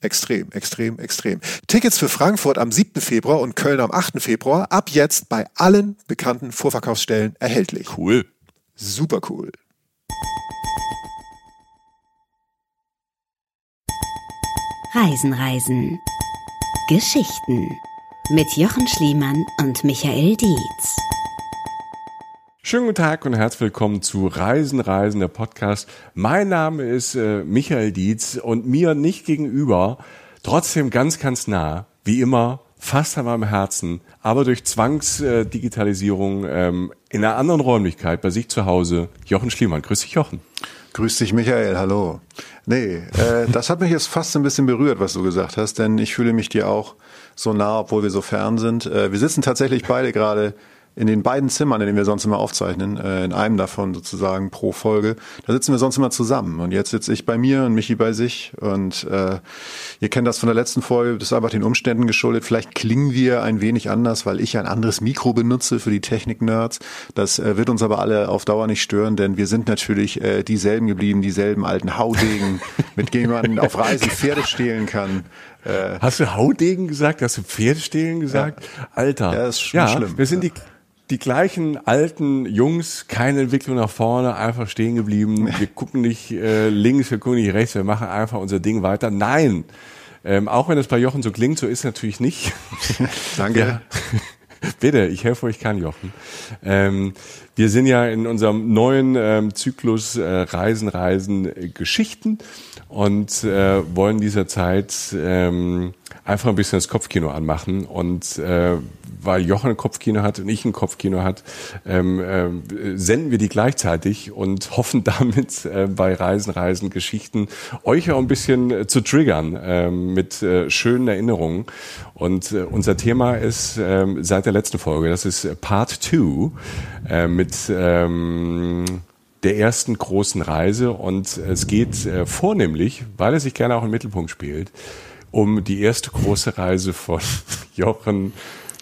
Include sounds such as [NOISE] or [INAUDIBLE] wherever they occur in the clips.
Extrem, extrem, extrem. Tickets für Frankfurt am 7. Februar und Köln am 8. Februar ab jetzt bei allen bekannten Vorverkaufsstellen erhältlich. Cool. Super cool. Reisen, Reisen. Geschichten mit Jochen Schliemann und Michael Dietz. Schönen guten Tag und herzlich willkommen zu Reisen, Reisen, der Podcast. Mein Name ist äh, Michael Dietz und mir nicht gegenüber, trotzdem ganz, ganz nah, wie immer, fast an meinem Herzen, aber durch Zwangsdigitalisierung ähm, in einer anderen Räumlichkeit bei sich zu Hause, Jochen Schliemann. Grüß dich, Jochen. Grüß dich, Michael. Hallo. Nee, äh, das hat mich jetzt fast ein bisschen berührt, was du gesagt hast, denn ich fühle mich dir auch so nah, obwohl wir so fern sind. Äh, wir sitzen tatsächlich beide gerade in den beiden Zimmern, in denen wir sonst immer aufzeichnen, äh, in einem davon sozusagen pro Folge, da sitzen wir sonst immer zusammen. Und jetzt sitze ich bei mir und Michi bei sich. Und äh, ihr kennt das von der letzten Folge, das ist einfach den Umständen geschuldet. Vielleicht klingen wir ein wenig anders, weil ich ein anderes Mikro benutze für die Technik-Nerds. Das äh, wird uns aber alle auf Dauer nicht stören, denn wir sind natürlich äh, dieselben geblieben, dieselben alten Haudegen, [LAUGHS] mit denen man auf Reisen Pferde stehlen kann. Äh, Hast du Haudegen gesagt? Hast du Pferdestehlen gesagt? Ja. Alter. Ja, ist ja, schlimm. Wir sind die die gleichen alten Jungs, keine Entwicklung nach vorne, einfach stehen geblieben. [LAUGHS] Wir gucken nicht äh, links, wir gucken nicht rechts, wir machen einfach unser Ding weiter. Nein, ähm, auch wenn es bei Jochen so klingt, so ist es natürlich nicht. [LAUGHS] Danke. Ja. [LAUGHS] Bitte, ich helfe euch kann, Jochen. Ähm, wir sind ja in unserem neuen ähm, Zyklus äh, Reisen, Reisen, äh, Geschichten und äh, wollen dieser Zeit ähm, einfach ein bisschen das Kopfkino anmachen. Und äh, weil Jochen ein Kopfkino hat und ich ein Kopfkino hat, ähm, äh, senden wir die gleichzeitig und hoffen [LAUGHS] damit äh, bei Reisen, Reisen, Geschichten euch auch ein bisschen äh, zu triggern äh, mit äh, schönen Erinnerungen. Und äh, unser Thema ist äh, seit der letzten Folge, das ist Part 2 äh, mit ähm, der ersten großen Reise. Und es geht äh, vornehmlich, weil er sich gerne auch im Mittelpunkt spielt, um die erste große Reise von [LAUGHS] Jochen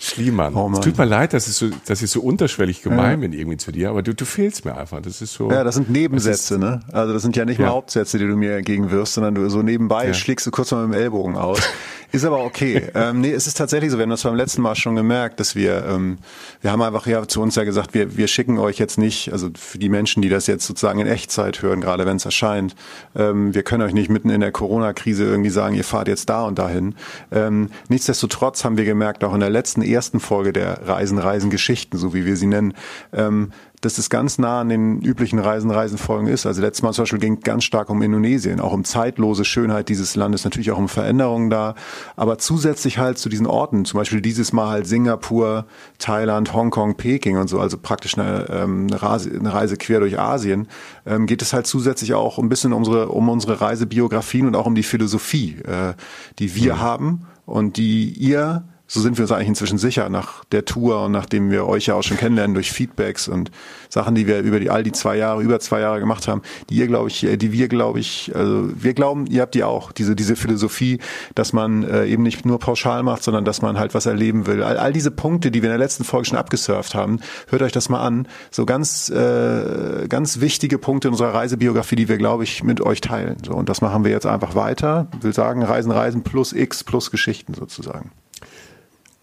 Schliemann. Oh es tut mir leid, dass ich so, dass ich so unterschwellig gemein ja. bin irgendwie zu dir, aber du, du fehlst mir einfach. Das ist so. Ja, das sind Nebensätze, ist, ne? Also das sind ja nicht ja. mal Hauptsätze, die du mir entgegenwirfst, sondern du so nebenbei ja. schlägst du kurz mal mit dem Ellbogen aus. [LAUGHS] Ist aber okay. ähm, nee, es ist tatsächlich so. Wir haben das beim letzten Mal schon gemerkt, dass wir, ähm, wir haben einfach ja zu uns ja gesagt, wir, wir schicken euch jetzt nicht, also für die Menschen, die das jetzt sozusagen in Echtzeit hören, gerade wenn es erscheint, ähm, wir können euch nicht mitten in der Corona-Krise irgendwie sagen, ihr fahrt jetzt da und dahin. Ähm, nichtsdestotrotz haben wir gemerkt, auch in der letzten ersten Folge der Reisen, Reisen, Geschichten, so wie wir sie nennen, ähm, dass es ganz nah an den üblichen Reisen, Reisenfolgen ist. Also letztes Mal zum Beispiel ging ganz stark um Indonesien, auch um zeitlose Schönheit dieses Landes, natürlich auch um Veränderungen da, aber zusätzlich halt zu diesen Orten, zum Beispiel dieses Mal halt Singapur, Thailand, Hongkong, Peking und so, also praktisch eine, ähm, eine, Reise, eine Reise quer durch Asien, ähm, geht es halt zusätzlich auch ein bisschen unsere, um unsere Reisebiografien und auch um die Philosophie, äh, die wir mhm. haben und die ihr so sind wir uns eigentlich inzwischen sicher nach der Tour und nachdem wir euch ja auch schon kennenlernen durch Feedbacks und Sachen, die wir über die all die zwei Jahre, über zwei Jahre gemacht haben, die ihr glaube ich, die wir glaube ich, also wir glauben, ihr habt die auch diese diese Philosophie, dass man äh, eben nicht nur pauschal macht, sondern dass man halt was erleben will. All, all diese Punkte, die wir in der letzten Folge schon abgesurft haben, hört euch das mal an. So ganz äh, ganz wichtige Punkte in unserer Reisebiografie, die wir glaube ich mit euch teilen. So und das machen wir jetzt einfach weiter. Ich will sagen Reisen, Reisen plus X plus Geschichten sozusagen.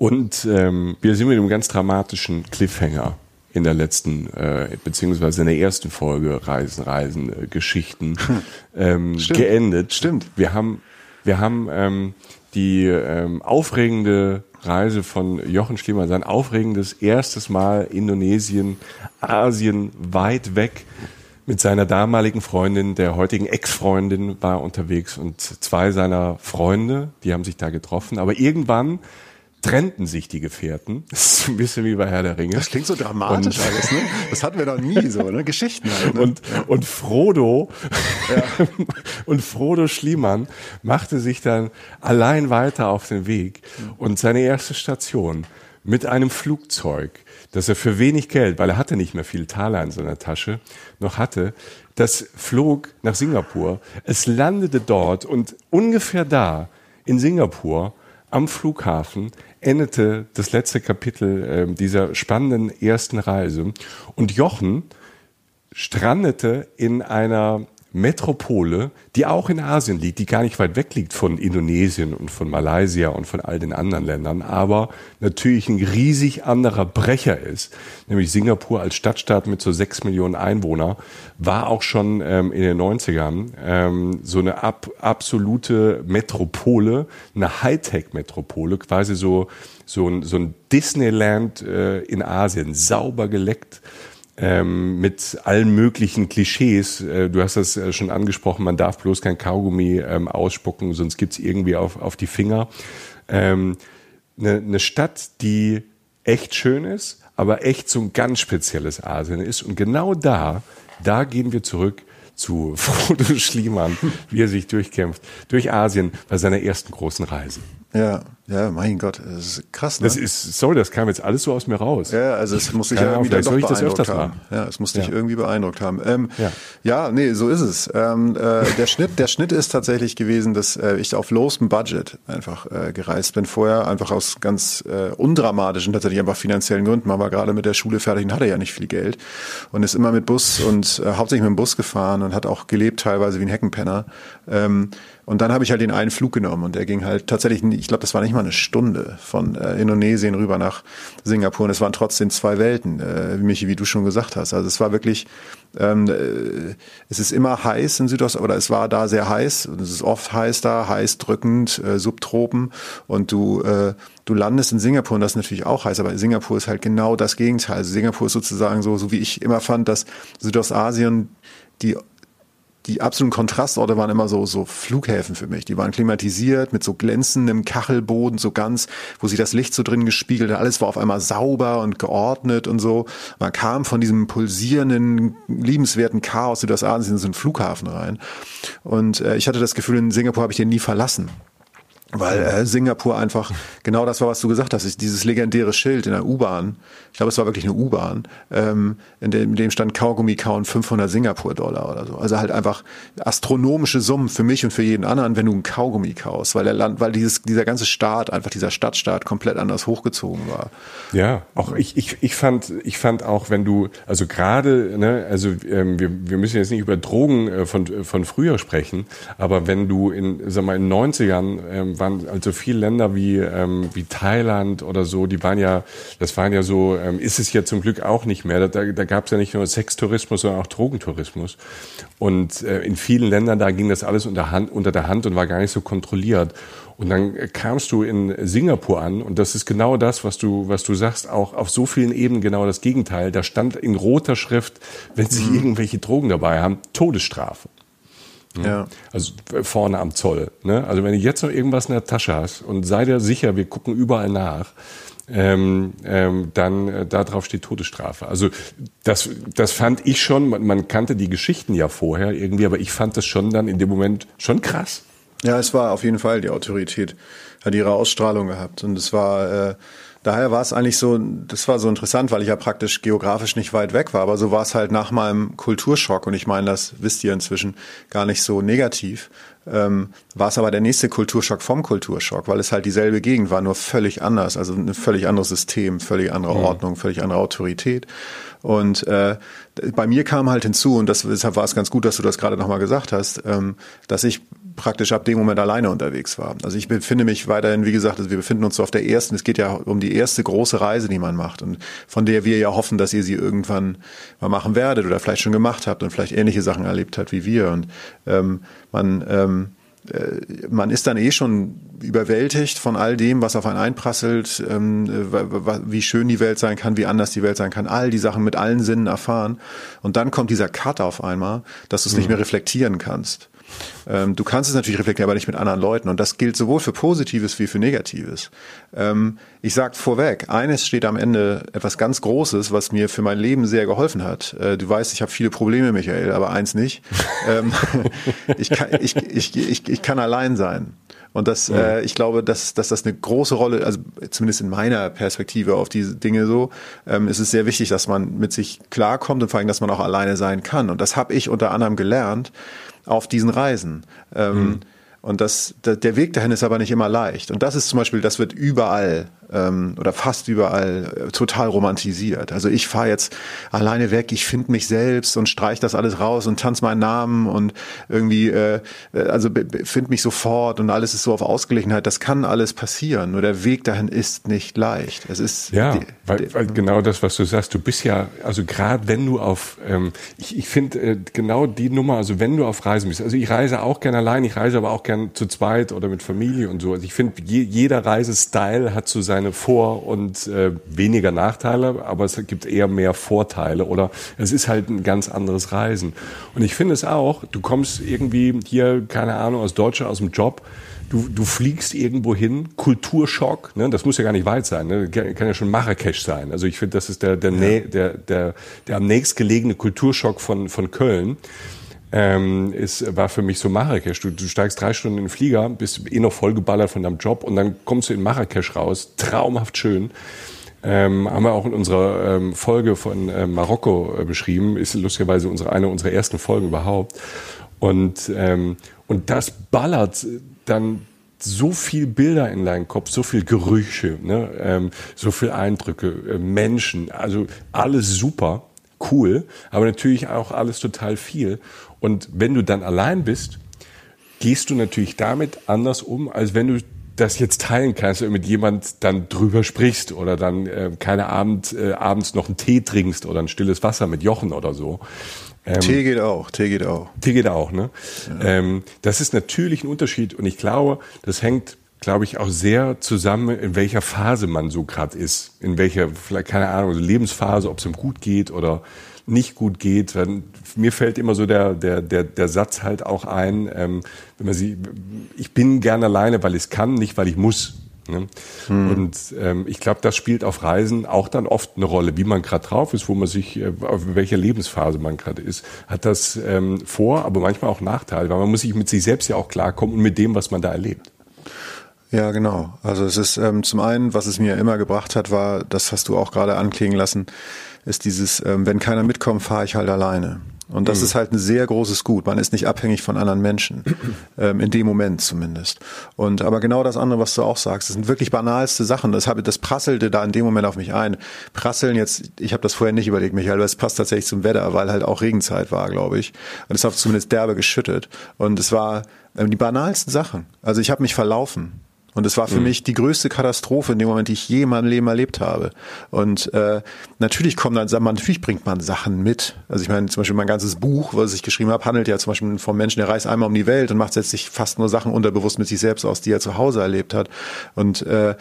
Und ähm, wir sind mit einem ganz dramatischen Cliffhanger in der letzten, äh, beziehungsweise in der ersten Folge Reisen, Reisen, äh, Geschichten hm. ähm, Stimmt. geendet. Stimmt. Wir haben, wir haben ähm, die ähm, aufregende Reise von Jochen Schliemann, sein aufregendes erstes Mal Indonesien, Asien, weit weg mit seiner damaligen Freundin, der heutigen Ex-Freundin, war unterwegs und zwei seiner Freunde, die haben sich da getroffen. Aber irgendwann trennten sich die Gefährten. Das ist ein bisschen wie bei Herr der Ringe. Das klingt so dramatisch und, alles, ne? Das hatten wir noch nie so, ne? Geschichten halt. Ne? Und, und Frodo ja. [LAUGHS] und Frodo Schliemann machte sich dann allein weiter auf den Weg und seine erste Station mit einem Flugzeug, das er für wenig Geld, weil er hatte nicht mehr viel Taler in seiner Tasche, noch hatte, das flog nach Singapur. Es landete dort und ungefähr da in Singapur am Flughafen endete das letzte Kapitel äh, dieser spannenden ersten Reise. Und Jochen strandete in einer Metropole, die auch in Asien liegt, die gar nicht weit weg liegt von Indonesien und von Malaysia und von all den anderen Ländern, aber natürlich ein riesig anderer Brecher ist, nämlich Singapur als Stadtstaat mit so sechs Millionen Einwohner, war auch schon ähm, in den 90ern ähm, so eine ab, absolute Metropole, eine Hightech-Metropole, quasi so, so ein, so ein Disneyland äh, in Asien, sauber geleckt ähm, mit allen möglichen Klischees. Äh, du hast das äh, schon angesprochen, man darf bloß kein Kaugummi ähm, ausspucken, sonst gibt's irgendwie auf, auf die Finger. Ähm, eine, eine Stadt, die echt schön ist, aber echt so ein ganz spezielles Asien ist. Und genau da, da gehen wir zurück zu [LAUGHS] Frodo Schliemann, wie er sich durchkämpft, durch Asien bei seiner ersten großen Reise. Ja, ja, mein Gott, das ist krass. Ne? Das ist, sorry, das kam jetzt alles so aus mir raus. Ja, also es muss sich ja, irgendwie dann doch beeindruckt haben. Ja, es muss dich ja. irgendwie beeindruckt haben. Ähm, ja. ja, nee, so ist es. Ähm, äh, der Schnitt, der Schnitt ist tatsächlich gewesen, dass äh, ich auf lowstem Budget einfach äh, gereist bin. Vorher einfach aus ganz äh, undramatischen, tatsächlich einfach finanziellen Gründen. Man war gerade mit der Schule fertig und hatte ja nicht viel Geld und ist immer mit Bus und äh, hauptsächlich mit dem Bus gefahren und hat auch gelebt teilweise wie ein Heckenpenner. Ähm, und dann habe ich halt den einen Flug genommen und der ging halt tatsächlich, ich glaube, das war nicht mal eine Stunde von äh, Indonesien rüber nach Singapur und es waren trotzdem zwei Welten, äh, Michi, wie du schon gesagt hast. Also es war wirklich, ähm, äh, es ist immer heiß in Südost, oder es war da sehr heiß und es ist oft heiß da, heiß drückend, äh, Subtropen und du äh, du landest in Singapur und das ist natürlich auch heiß, aber Singapur ist halt genau das Gegenteil. Also Singapur ist sozusagen so, so wie ich immer fand, dass Südostasien die die absoluten Kontrastorte waren immer so, so Flughäfen für mich. Die waren klimatisiert mit so glänzendem Kachelboden, so ganz, wo sich das Licht so drin gespiegelt hat. Alles war auf einmal sauber und geordnet und so. Man kam von diesem pulsierenden, liebenswerten Chaos Südostasien in so einen Flughafen rein. Und äh, ich hatte das Gefühl, in Singapur habe ich den nie verlassen weil äh, Singapur einfach genau das war, was du gesagt hast, ist dieses legendäre Schild in der U-Bahn. Ich glaube, es war wirklich eine U-Bahn, ähm, in, dem, in dem stand Kaugummi kauen 500 Singapur-Dollar oder so. Also halt einfach astronomische Summen für mich und für jeden anderen, wenn du ein Kaugummi kaust, weil der Land, weil dieses, dieser ganze Staat, einfach dieser Stadtstaat komplett anders hochgezogen war. Ja, auch ich, ich, ich fand, ich fand auch, wenn du, also gerade, ne, also ähm, wir, wir müssen jetzt nicht über Drogen äh, von, von früher sprechen, aber wenn du in, sag mal, in den 90ern ähm, waren also viele Länder wie, ähm, wie Thailand oder so, die waren ja, das waren ja so, ähm, ist es ja zum Glück auch nicht mehr. Da, da gab es ja nicht nur Sextourismus, sondern auch Drogentourismus. Und äh, in vielen Ländern, da ging das alles unter, Hand, unter der Hand und war gar nicht so kontrolliert. Und dann kamst du in Singapur an und das ist genau das, was du, was du sagst, auch auf so vielen Ebenen genau das Gegenteil. Da stand in roter Schrift, wenn sie mhm. irgendwelche Drogen dabei haben, Todesstrafe. Ja. Also vorne am Zoll. Ne? Also wenn du jetzt noch irgendwas in der Tasche hast und sei dir sicher, wir gucken überall nach, ähm, ähm, dann äh, da drauf steht Todesstrafe. Also das, das fand ich schon, man, man kannte die Geschichten ja vorher irgendwie, aber ich fand das schon dann in dem Moment schon krass. Ja, es war auf jeden Fall die Autorität, hat ihre Ausstrahlung gehabt und es war äh, daher war es eigentlich so, das war so interessant, weil ich ja praktisch geografisch nicht weit weg war, aber so war es halt nach meinem Kulturschock und ich meine, das wisst ihr inzwischen gar nicht so negativ. Ähm, war es aber der nächste Kulturschock vom Kulturschock, weil es halt dieselbe Gegend war, nur völlig anders, also ein völlig anderes System, völlig andere mhm. Ordnung, völlig andere Autorität. Und äh, bei mir kam halt hinzu, und das, deshalb war es ganz gut, dass du das gerade nochmal gesagt hast, ähm, dass ich praktisch ab dem Moment alleine unterwegs war. Also ich befinde mich weiterhin, wie gesagt, also wir befinden uns so auf der ersten, es geht ja um die erste große Reise, die man macht und von der wir ja hoffen, dass ihr sie irgendwann mal machen werdet oder vielleicht schon gemacht habt und vielleicht ähnliche Sachen erlebt habt wie wir. Und ähm, man ähm, äh, man ist dann eh schon überwältigt von all dem, was auf einen einprasselt, ähm, wie schön die Welt sein kann, wie anders die Welt sein kann, all die Sachen mit allen Sinnen erfahren. Und dann kommt dieser Cut auf einmal, dass du es mhm. nicht mehr reflektieren kannst. Ähm, du kannst es natürlich reflektieren, aber nicht mit anderen Leuten. Und das gilt sowohl für Positives wie für Negatives. Ähm, ich sage vorweg, eines steht am Ende etwas ganz Großes, was mir für mein Leben sehr geholfen hat. Äh, du weißt, ich habe viele Probleme, Michael, aber eins nicht. [LAUGHS] ähm, ich, kann, ich, ich, ich, ich kann allein sein. Und das, ja. äh, ich glaube, dass, dass das eine große Rolle, also zumindest in meiner Perspektive auf diese Dinge so, ähm, ist es sehr wichtig, dass man mit sich klarkommt und vor allem, dass man auch alleine sein kann. Und das habe ich unter anderem gelernt, auf diesen Reisen. Ähm, mhm. Und das, der Weg dahin ist aber nicht immer leicht. Und das ist zum Beispiel, das wird überall ähm, oder fast überall äh, total romantisiert. Also ich fahre jetzt alleine weg, ich finde mich selbst und streich das alles raus und tanze meinen Namen und irgendwie, äh, äh also finde mich sofort und alles ist so auf Ausgeglichenheit. Das kann alles passieren, nur der Weg dahin ist nicht leicht. Es ist ja, die, weil, weil genau das, was du sagst, du bist ja, also gerade wenn du auf, ähm, ich, ich finde äh, genau die Nummer, also wenn du auf Reisen bist, also ich reise auch gerne allein, ich reise aber auch gerne zu zweit oder mit Familie und so. Also ich finde, je, jeder Reisestyle hat so seine Vor- und äh, weniger Nachteile, aber es gibt eher mehr Vorteile oder es ist halt ein ganz anderes Reisen. Und ich finde es auch, du kommst irgendwie hier, keine Ahnung, aus Deutschland, aus dem Job, du, du fliegst irgendwo hin, Kulturschock, ne? das muss ja gar nicht weit sein, ne? kann, kann ja schon Marrakesch sein. Also ich finde, das ist der, der, ja. der, der, der am nächstgelegene Kulturschock von, von Köln ähm, ist, war für mich so Marrakesch. Du, du steigst drei Stunden in den Flieger, bist eh noch vollgeballert von deinem Job und dann kommst du in Marrakesch raus, traumhaft schön. Ähm, haben wir auch in unserer ähm, Folge von äh, Marokko äh, beschrieben, ist lustigerweise unsere, eine unserer ersten Folgen überhaupt. Und, ähm, und das ballert dann so viel Bilder in deinen Kopf, so viel Gerüche, ne? ähm, so viel Eindrücke, äh, Menschen, also alles super, cool, aber natürlich auch alles total viel. Und wenn du dann allein bist, gehst du natürlich damit anders um, als wenn du das jetzt teilen kannst und mit jemand dann drüber sprichst oder dann äh, keine Abend, äh, abends noch einen Tee trinkst oder ein stilles Wasser mit Jochen oder so. Ähm, Tee geht auch, Tee geht auch. Tee geht auch, ne? Ja. Ähm, das ist natürlich ein Unterschied und ich glaube, das hängt, glaube ich, auch sehr zusammen, in welcher Phase man so gerade ist. In welcher, vielleicht, keine Ahnung, Lebensphase, ob es ihm gut geht oder nicht gut geht. Mir fällt immer so der, der, der, der Satz halt auch ein, ähm, wenn man sie, ich bin gern alleine, weil ich es kann, nicht weil ich muss. Ne? Hm. Und ähm, ich glaube, das spielt auf Reisen auch dann oft eine Rolle, wie man gerade drauf ist, wo man sich, äh, auf welcher Lebensphase man gerade ist. Hat das ähm, Vor-, aber manchmal auch Nachteile, weil man muss sich mit sich selbst ja auch klarkommen und mit dem, was man da erlebt. Ja, genau. Also es ist ähm, zum einen, was es mir immer gebracht hat, war, das hast du auch gerade anklingen lassen, ist dieses, ähm, wenn keiner mitkommt, fahre ich halt alleine. Und das mhm. ist halt ein sehr großes Gut. Man ist nicht abhängig von anderen Menschen, [CLEARS THROAT] ähm, in dem Moment zumindest. Und aber genau das andere, was du auch sagst, das sind wirklich banalste Sachen. Das habe, das prasselte da in dem Moment auf mich ein. Prasseln jetzt, ich habe das vorher nicht überlegt, Michael, aber es passt tatsächlich zum Wetter, weil halt auch Regenzeit war, glaube ich. Und es hat zumindest derbe geschüttet. Und es war ähm, die banalsten Sachen. Also ich habe mich verlaufen. Und es war für mhm. mich die größte Katastrophe in dem Moment, die ich je in meinem Leben erlebt habe. Und äh, natürlich kommen dann, man, natürlich bringt man Sachen mit. Also ich meine, zum Beispiel mein ganzes Buch, was ich geschrieben habe, handelt ja zum Beispiel vom Menschen, der reist einmal um die Welt und macht letztlich fast nur Sachen unterbewusst mit sich selbst aus, die er zu Hause erlebt hat. Und äh,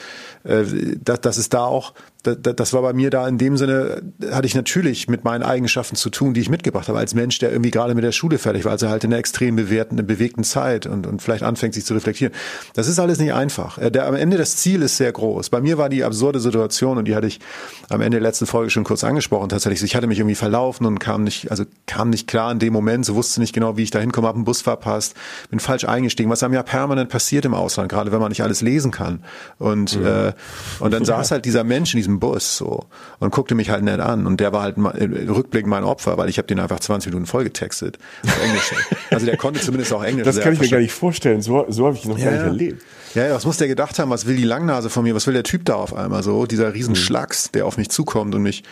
äh, das, das ist da auch das war bei mir da in dem Sinne, hatte ich natürlich mit meinen Eigenschaften zu tun, die ich mitgebracht habe, als Mensch, der irgendwie gerade mit der Schule fertig war, also halt in einer extrem bewährten, bewegten Zeit und, und vielleicht anfängt, sich zu reflektieren. Das ist alles nicht einfach. Äh, der, am Ende das Ziel ist sehr groß. Bei mir war die absurde Situation und die hatte ich am Ende der letzten Folge schon kurz angesprochen. Tatsächlich, ich hatte mich irgendwie verlaufen und kam nicht, also kam nicht klar in dem Moment, so wusste nicht genau, wie ich da hinkomme, habe einen Bus verpasst, bin falsch eingestiegen, was einem ja permanent passiert im Ausland, gerade wenn man nicht alles lesen kann. Und, mhm. äh, und dann saß halt dieser Mensch in diesem diesem Bus so und guckte mich halt nett an und der war halt im Rückblick mein Opfer, weil ich habe den einfach 20 Minuten voll getextet auf Englisch. [LAUGHS] also der konnte zumindest auch Englisch. Das kann ich mir gar nicht vorstellen. So, so habe ich noch ja, gar nicht erlebt. Ja, ja, was muss der gedacht haben? Was will die Langnase von mir? Was will der Typ da auf einmal so? Dieser Riesenschlacks, der auf mich zukommt und mich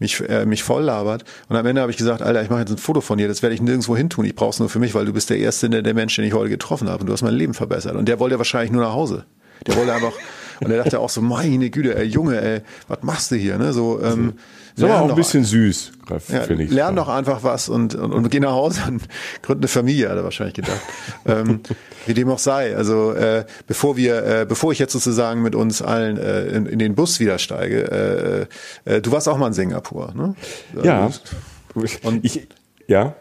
mich, äh, mich voll labert. Und am Ende habe ich gesagt, Alter, ich mache jetzt ein Foto von dir, das werde ich nirgendwo hin tun. Ich brauche es nur für mich, weil du bist der erste der, der Mensch, den ich heute getroffen habe und du hast mein Leben verbessert. Und der wollte wahrscheinlich nur nach Hause. Der wollte einfach, Und er dachte auch so, meine Güte, ey Junge, ey, was machst du hier? Ne? So, ähm, ist aber auch ein bisschen süß, ja, finde ich. Lern doch einfach was und, und, und geh nach Hause und [LAUGHS] gründ eine Familie, hat er wahrscheinlich gedacht. [LAUGHS] ähm, wie dem auch sei. Also äh, bevor wir, äh, bevor ich jetzt sozusagen mit uns allen äh, in, in den Bus wieder steige, äh, äh, du warst auch mal in Singapur, ne? Ja. Und ich, ja.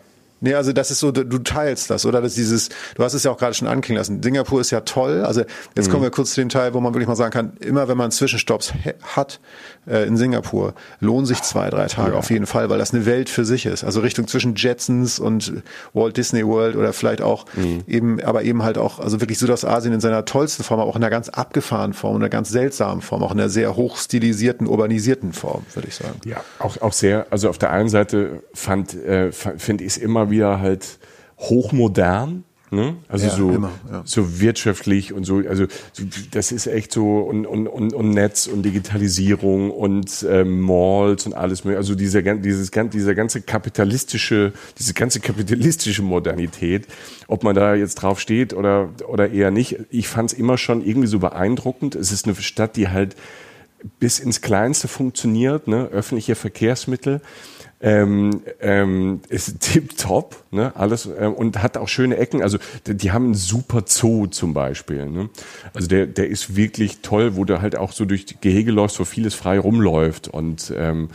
Nee, also das ist so, du teilst das, oder? Das ist dieses, du hast es ja auch gerade schon anklingen lassen. Singapur ist ja toll. Also jetzt mhm. kommen wir kurz zu dem Teil, wo man wirklich mal sagen kann, immer wenn man Zwischenstopps hat äh, in Singapur, lohnen sich zwei, drei Tage ja. auf jeden Fall, weil das eine Welt für sich ist. Also Richtung zwischen Jetsons und Walt Disney World oder vielleicht auch mhm. eben, aber eben halt auch, also wirklich Südostasien in seiner tollsten Form, aber auch in einer ganz abgefahrenen Form, in einer ganz seltsamen Form, auch in einer sehr hochstilisierten, urbanisierten Form, würde ich sagen. Ja, auch, auch sehr, also auf der einen Seite fand, äh, finde ich es immer wieder halt hochmodern. Ne? Also ja, so, immer, ja. so wirtschaftlich und so, also das ist echt so und, und, und, und Netz und Digitalisierung und ähm, Malls und alles mögliche. Also dieser, dieses, dieser ganze kapitalistische, diese ganze kapitalistische Modernität, ob man da jetzt drauf steht oder, oder eher nicht, ich fand es immer schon irgendwie so beeindruckend. Es ist eine Stadt, die halt bis ins Kleinste funktioniert, ne? öffentliche Verkehrsmittel ähm, ähm, ist [LAUGHS] tipptopp, ne, alles äh, und hat auch schöne Ecken. Also die, die, haben einen super Zoo zum Beispiel. Ne? Also der, der ist wirklich toll, wo du halt auch so durch die Gehege läufst, wo vieles frei rumläuft und ähm,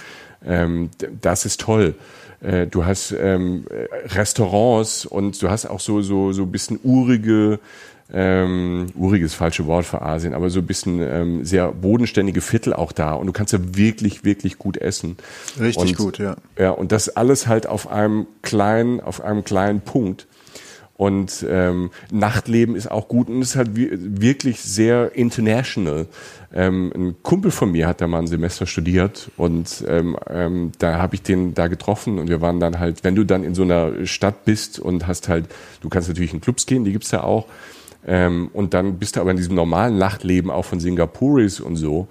ähm, das ist toll. Äh, du hast ähm, Restaurants und du hast auch so so so bisschen urige ähm, uriges falsche Wort für Asien, aber so ein bisschen ähm, sehr bodenständige Viertel auch da und du kannst ja wirklich, wirklich gut essen. Richtig und, gut, ja. Ja, und das alles halt auf einem kleinen, auf einem kleinen Punkt. Und ähm, Nachtleben ist auch gut und ist halt wirklich sehr international. Ähm, ein Kumpel von mir hat da mal ein Semester studiert und ähm, ähm, da habe ich den da getroffen und wir waren dann halt, wenn du dann in so einer Stadt bist und hast halt, du kannst natürlich in Clubs gehen, die gibt's ja auch, ähm, und dann bist du aber in diesem normalen Nachtleben auch von Singapuris und so.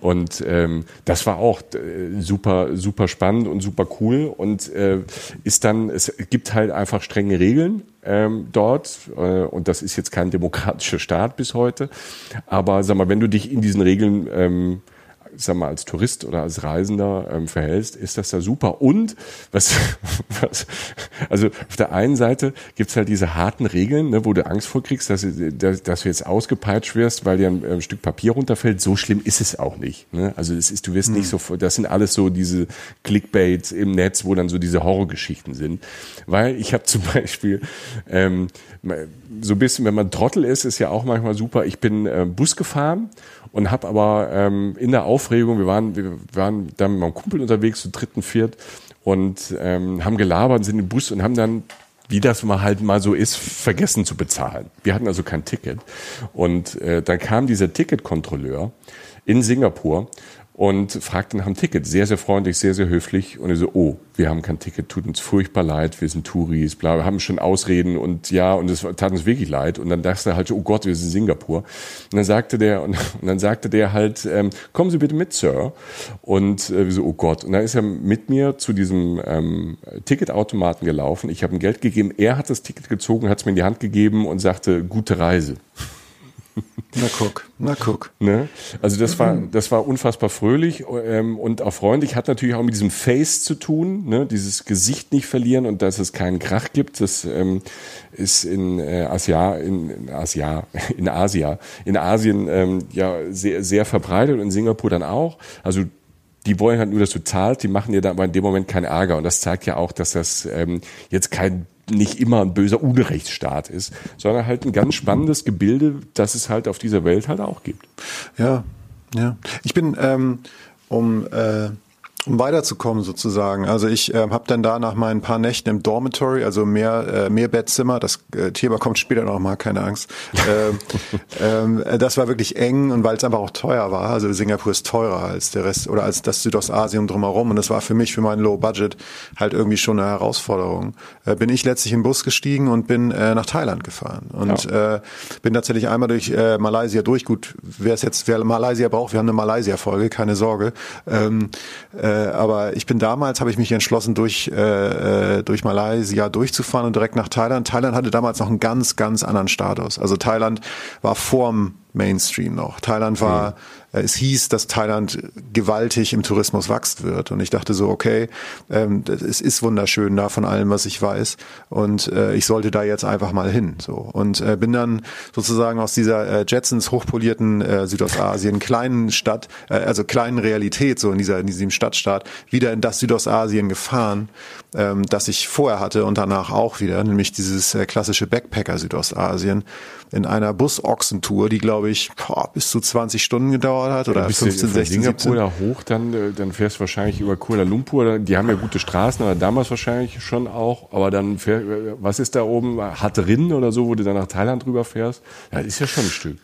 Und ähm, das war auch äh, super, super spannend und super cool. Und äh, ist dann, es gibt halt einfach strenge Regeln ähm, dort. Äh, und das ist jetzt kein demokratischer Staat bis heute. Aber sag mal, wenn du dich in diesen Regeln ähm, sag mal, als Tourist oder als Reisender ähm, verhältst, ist das da super. Und was, [LAUGHS] was also auf der einen Seite gibt's halt diese harten Regeln, ne, wo du Angst vorkriegst, dass, dass, dass du jetzt ausgepeitscht wirst, weil dir ein, ein, Stück Papier runterfällt. So schlimm ist es auch nicht. Ne? Also es ist, du wirst mhm. nicht so, das sind alles so diese Clickbaits im Netz, wo dann so diese Horrorgeschichten sind. Weil ich habe zum [LAUGHS] Beispiel ähm, so ein bisschen, wenn man Trottel ist, ist ja auch manchmal super. Ich bin äh, Bus gefahren und habe aber ähm, in der Aufregung, wir waren, wir waren da mit meinem Kumpel unterwegs, zu dritten, viert und ähm, haben gelabert, sind im Bus und haben dann wie das mal halt mal so ist, vergessen zu bezahlen. Wir hatten also kein Ticket. Und äh, dann kam dieser Ticketkontrolleur in Singapur und fragte nach dem Ticket. Sehr, sehr freundlich, sehr, sehr höflich. Und er so, oh, wir haben kein Ticket, tut uns furchtbar leid, wir sind Touris, bla, wir haben schon Ausreden und ja, und es tat uns wirklich leid. Und dann dachte er halt, oh Gott, wir sind in Singapur. Und dann sagte der, und, [LAUGHS] und dann sagte der halt, ähm, kommen Sie bitte mit, Sir. Und äh, wir so, oh Gott. Und dann ist er mit mir zu diesem ähm, Ticketautomaten gelaufen. Ich habe ihm Geld gegeben, er hat das Ticket gezogen, hat es mir in die Hand gegeben und sagte, gute Reise. Na guck, na guck. Ne? Also das war, das war unfassbar fröhlich ähm, und auch freundlich. Hat natürlich auch mit diesem Face zu tun, ne? dieses Gesicht nicht verlieren und dass es keinen Krach gibt. Das ähm, ist in äh, Asia, in, in Asia, in Asia, in Asien ähm, ja sehr, sehr verbreitet und in Singapur dann auch. Also die wollen halt nur, dass du zahlst, die machen dir dann aber in dem Moment keinen Ärger. Und das zeigt ja auch, dass das ähm, jetzt kein nicht immer ein böser Unrechtsstaat ist, sondern halt ein ganz spannendes Gebilde, das es halt auf dieser Welt halt auch gibt. Ja, ja. Ich bin, ähm, um äh, um weiterzukommen sozusagen. Also ich äh, habe dann da nach meinen paar Nächten im Dormitory, also mehr, äh, mehr Bettzimmer, das äh, Thema kommt später noch mal, keine Angst. [LAUGHS] Ähm, ähm, das war wirklich eng und weil es einfach auch teuer war. Also Singapur ist teurer als der Rest oder als das Südostasien drumherum und das war für mich, für mein Low Budget halt irgendwie schon eine Herausforderung. Äh, bin ich letztlich in den Bus gestiegen und bin äh, nach Thailand gefahren und ja. äh, bin tatsächlich einmal durch äh, Malaysia durch. Gut, wer es jetzt, wer Malaysia braucht, wir haben eine Malaysia-Folge, keine Sorge. Ähm, äh, äh, aber ich bin damals, habe ich mich entschlossen, durch, äh, äh, durch Malaysia durchzufahren und direkt nach Thailand. Thailand hatte damals noch einen ganz, ganz anderen Status. Also Thailand war vorm Mainstream noch. Thailand war, mhm. es hieß, dass Thailand gewaltig im Tourismus wachsen wird. Und ich dachte so, okay, ähm, es ist wunderschön da von allem, was ich weiß. Und äh, ich sollte da jetzt einfach mal hin. So. Und äh, bin dann sozusagen aus dieser äh, Jetsons hochpolierten äh, Südostasien kleinen Stadt, äh, also kleinen Realität, so in dieser in diesem Stadtstaat, wieder in das Südostasien gefahren, ähm, das ich vorher hatte und danach auch wieder, nämlich dieses äh, klassische Backpacker Südostasien in einer Busochsentour, die glaube ich boah, bis zu 20 Stunden gedauert hat oder 15, 16, Singapur 17. da hoch, dann, äh, dann fährst du wahrscheinlich über Kuala Lumpur. Die haben ja gute Straßen, aber damals wahrscheinlich schon auch. Aber dann, fähr, äh, was ist da oben? Hat Rinn oder so, wo du dann nach Thailand rüber fährst? Ja, ist ja schon ein Stück.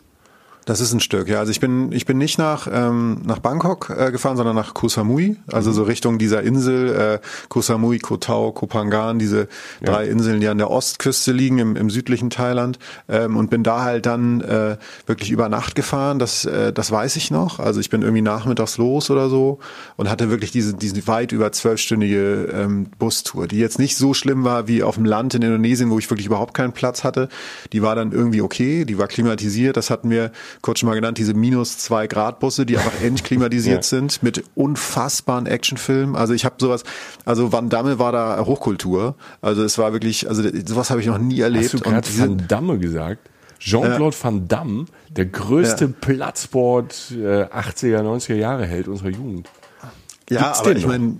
Das ist ein Stück, ja. Also ich bin, ich bin nicht nach, ähm, nach Bangkok äh, gefahren, sondern nach Koh Samui, also so Richtung dieser Insel, äh, Koh Samui, Koh Tao, Koh Phangan, diese ja. drei Inseln, die an der Ostküste liegen, im, im südlichen Thailand. Ähm, und bin da halt dann äh, wirklich über Nacht gefahren, das, äh, das weiß ich noch. Also ich bin irgendwie nachmittags los oder so und hatte wirklich diese, diese weit über zwölfstündige ähm, Bustour, die jetzt nicht so schlimm war wie auf dem Land in Indonesien, wo ich wirklich überhaupt keinen Platz hatte. Die war dann irgendwie okay, die war klimatisiert, das hatten wir kurz schon mal genannt, diese minus zwei Grad Busse, die einfach [LAUGHS] entklimatisiert ja. sind mit unfassbaren Actionfilmen. Also ich habe sowas, also Van Damme war da Hochkultur. Also es war wirklich, also sowas habe ich noch nie erlebt. Hast du gerade Van Damme gesagt? Jean-Claude ja. Van Damme, der größte ja. Platzsport äh, 80er, 90er Jahre Held unserer Jugend. Ja, Gibt's aber ich meine,